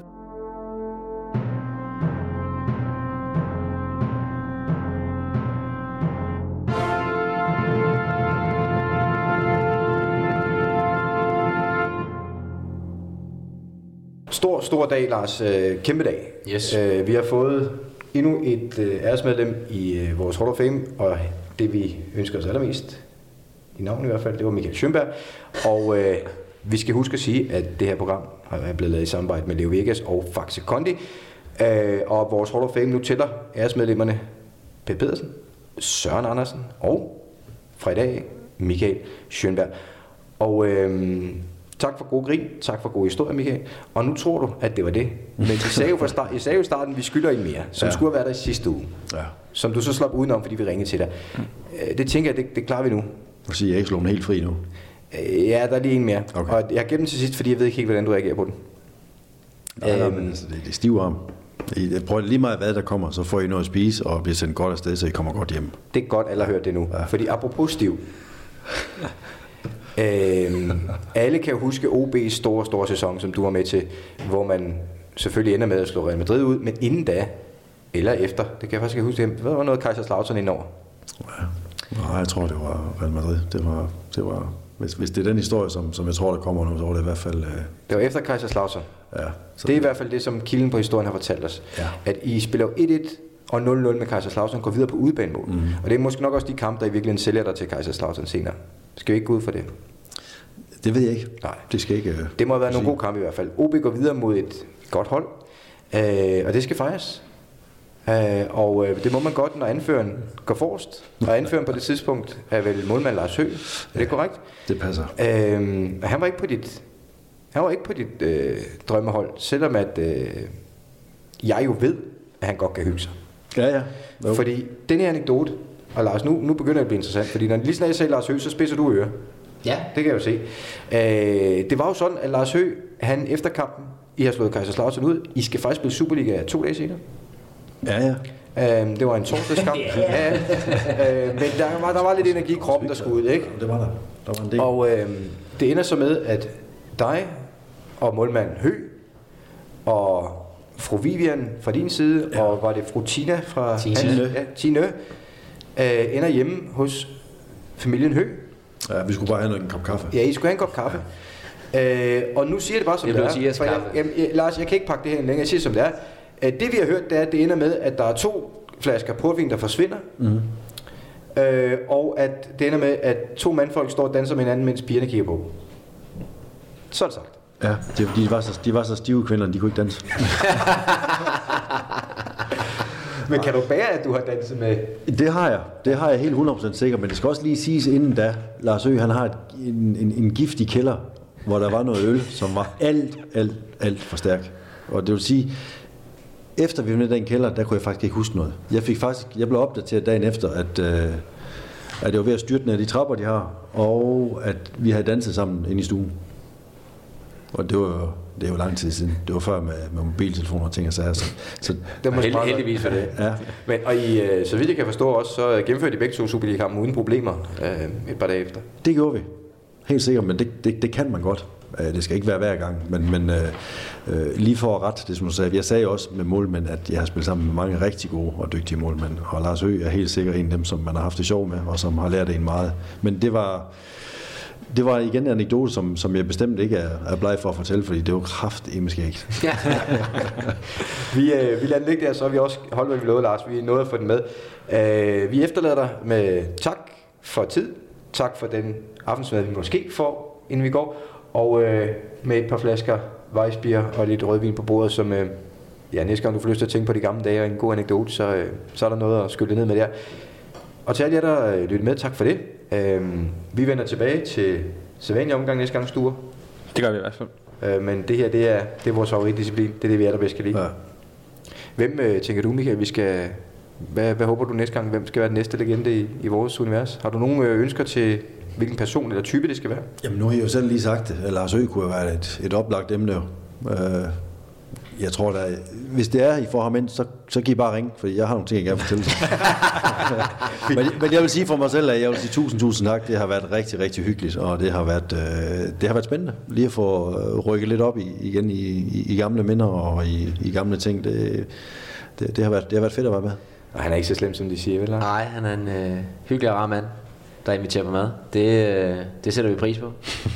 Stor, stor dag, Lars. Øh, kæmpe dag. Yes. Øh, vi har fået endnu et øh, æresmedlem i vores Hall of Fame, og det vi ønsker os allermest, i navn i hvert fald, det var Michael Schønberg. Og øh, vi skal huske at sige, at det her program er blevet lavet i samarbejde med Leo Vegas og Faxe Kondi. Øh, og vores Hall of Fame nu tæller æresmedlemmerne Per Pedersen, Søren Andersen og fra i dag Michael Schønberg. Og øh, tak for god grin, tak for god historie, Michael. Og nu tror du, at det var det. Men vi sagde jo, fra start, jeg sagde jo i starten, at vi skylder en mere, som ja. Skulle have været der i sidste uge. Ja. Som du så slap udenom, fordi vi ringede til dig. Øh, Det tænker jeg, det, det klarer vi nu. Og sige, at jeg ikke slår den helt fri nu. Øh, Ja, der er lige en mere. Okay. Og jeg gemt den til sidst, fordi jeg ved ikke hvordan du reagerer på den. Nej, nej, Øhm. men altså, det, det er stiv arm. I- prøver lige meget, hvad der kommer, så får I noget at spise og bliver sendt godt afsted, så I kommer godt hjem. Det er godt, alle har hørt det nu. Ja. Fordi apropos stiv. Øhm, alle kan huske OB's store, store sæson, som du var med til, hvor man selvfølgelig ender med at slå Real Madrid ud, men inden da, eller efter, det kan jeg faktisk ikke huske, det var noget Kaiserslautern indover. Nej, jeg tror, det var Real Madrid. Det var, det var, hvis, hvis det er den historie, som, som jeg tror, der kommer nu, så var det i hvert fald... Øh, Det var efter Kaiserslautern. ja, så Det er i hvert fald det, som kilden på historien har fortalt os. Ja. At I spiller jo 1-1 og 0-0 med Kaiserslautern, går videre på udebanemål. Mm. Og det er måske nok også de kampe, der i virkeligheden sælger dig til Kaiserslautern senere. Skal vi ikke gå ud for det? Det ved jeg ikke. Nej. Det skal ikke... Øh, Det må have været nogle gode kampe i hvert fald. OB går videre mod et godt hold, øh, og det skal fejres. Øh, og øh, det må man godt, når anføreren går forrest. Og anføreren på det tidspunkt er vel målmand Lars Høgh. Er det korrekt? Det passer. Øh, han var ikke på dit, han var ikke på dit øh, drømmehold, selvom at øh, jeg jo ved, at han godt kan hygge sig. Ja, ja. Jo. Fordi den her anekdote, og Lars, nu, nu begynder det at blive interessant, fordi når, lige snart jeg sagde Lars Høgh, så spidser du ører. Ja. Det kan jeg jo se. Øh, det var jo sådan, at Lars Høgh, han efter kampen, I har slået Kaiserslautern ud, I skal faktisk spille Superliga to dage senere. Ja, ja. Øh, det var en torsdagskamp. <laughs> ja. øh, men der var, der var lidt energi i kroppen, der skulle ud, ikke? Det var der. Der var en del. Og øh, det ender så med, at dig og målmanden Hø og fru Vivian fra din side, ja. og var det fru Tina fra Tine. hans- Ja, Tine, øh, ender hjemme hos familien Hø. Ja, vi skulle bare have en kop kaffe. Ja, I skulle have en kop kaffe. Øh, og nu siger jeg det bare som Det det, er. For jeg, jamen, jeg, Lars, jeg kan ikke pakke det her længere. Jeg siger som det er. Øh, det vi har hørt, det er, at det ender med, at der er to flasker portvin, der forsvinder. Mm. Øh, og at det ender med, at to mandfolk står og danser med hinanden, mens pigerne kigger på. Så er det sagt. Ja, det, de, var så, de var så stive kvinder, de kunne ikke danse. <laughs> Men kan du bære, at du har danset med... Det har jeg. Det har jeg helt 100% sikker, men det skal også lige siges inden da. Lars Ø, han har et, en, en, en giftig kælder, hvor der var noget øl, som var alt, alt, alt for stærk. Og det vil sige, efter vi var nede i den kælder, der kunne jeg faktisk ikke huske noget. Jeg fik faktisk, jeg blev opdateret dagen efter, at, øh, at jeg var ved at styrte ned de trapper, de har, og at vi havde danset sammen inde i stuen. Og det var det er jo lang tid siden. Det var før med, med mobiltelefoner og ting og sager. Så, så Det må Held, heldigvis for det. ja, Men, og I, øh, så vidt jeg kan forstå også, så gennemførte de begge to Superliga-kampen uden problemer øh, et par dage efter. Det gjorde vi. Helt sikkert, men det, det, det kan man godt. Øh, Det skal ikke være hver gang, men, men øh, øh, lige for at ret, det som du sagde, jeg sagde også med målmænd, at jeg har spillet sammen med mange rigtig gode og dygtige målmænd, og Lars Høgh er helt sikkert en af dem, som man har haft det sjov med, og som har lært en meget. Men det var, det var igen en anekdote, som, som jeg bestemt ikke er, er bleg for at fortælle, fordi det var kraft i ikke. <laughs> Vi, øh, vi lader den ligge der, så vi også holdt, hvad vi lovede, Lars. Vi er nået at få den med. Øh, vi efterlader dig med tak for tid, tak for den aftensmad, vi måske får, inden vi går. Og øh, med et par flasker Weissbier og lidt rødvin på bordet, som øh, ja, næste gang du får lyst til at tænke på de gamle dage og en god anekdote, så, øh, så er der noget at skylde ned med der. Og til alle jer, der øh, lytter med, tak for det. Øh, vi vender tilbage til sædvanlig omgang næste gang, Sture. Det gør vi i hvert fald. Øh, men det her, det er, det er vores favoritdisciplin. Det er det, vi allerbedst kan lide. Ja. Hvem øh, tænker du, Michael, vi skal... Hvad, hvad håber du næste gang? Hvem skal være den næste legende i, i vores univers? Har du nogle øh, ønsker til, hvilken person eller type det skal være? Jamen nu har I jo selv lige sagt det. Lars Ø kunne have været et, et oplagt emne. Øh, jeg tror da, hvis det er, I får ham ind, så, så giv bare ring, for jeg har nogle ting, jeg gerne vil fortælle <laughs> men, men jeg vil sige for mig selv, at jeg vil sige tusind, tusind tak. Det har været rigtig, rigtig hyggeligt, og det har været, øh, det har været spændende. Lige at få øh, rykket lidt op i, igen i, i, i gamle minder og i, i gamle ting. Det, det, det, har været, det har været fedt at være med. Og han er ikke så slem, som de siger, vel? Nej, han er en øh, hyggelig og rar mand, der inviterer på mad. Det, øh, det sætter vi pris på. <laughs>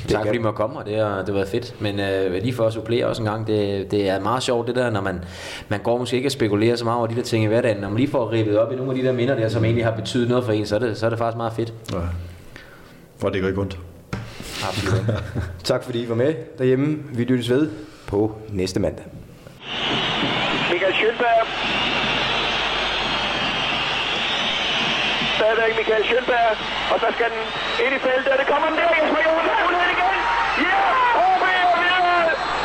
tak kan- fordi I måtte komme, og det har, det har været fedt. Men øh, lige for at supplere også en gang, det, det er meget sjovt det der, når man, man går måske ikke og spekulerer så meget over de der ting i hverdagen. Når man lige får rivet op i nogle af de der minder der, som egentlig har betydet noget for en, så er det, så er det faktisk meget fedt. Ja. For det går ikke ondt. Absolut. <laughs> Tak fordi I var med derhjemme. Vi lyttes ved på næste mandag. Michael Schönberg. Stadigvæk Michael Schönberg. Og så skal den ind i feltet, og det kommer den der. Jesper Johansen er mulighed igen. Ja! OB er videre.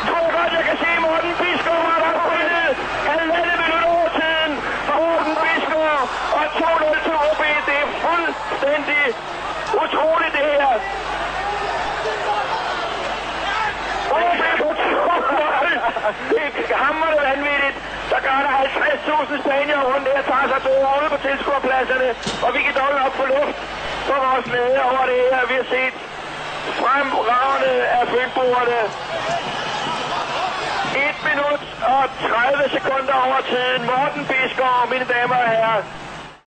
Tror godt, jeg kan se Morten Biskov har der spillet. Halvandet minut over tiden for Morten Biskov. Og 2-0 til OB. Det er fuldstændig utroligt det her. OB det er hammerende vanvittigt. Så gør der 50.000 spanier rundt her, tager sig to ude på tilskuerpladserne, og vi kan dog op på luft for vores glæde over det her. Vi har set fremragende af fynboerne. 1 minut og 30 sekunder over tiden. Morten Biskov, mine damer og herrer.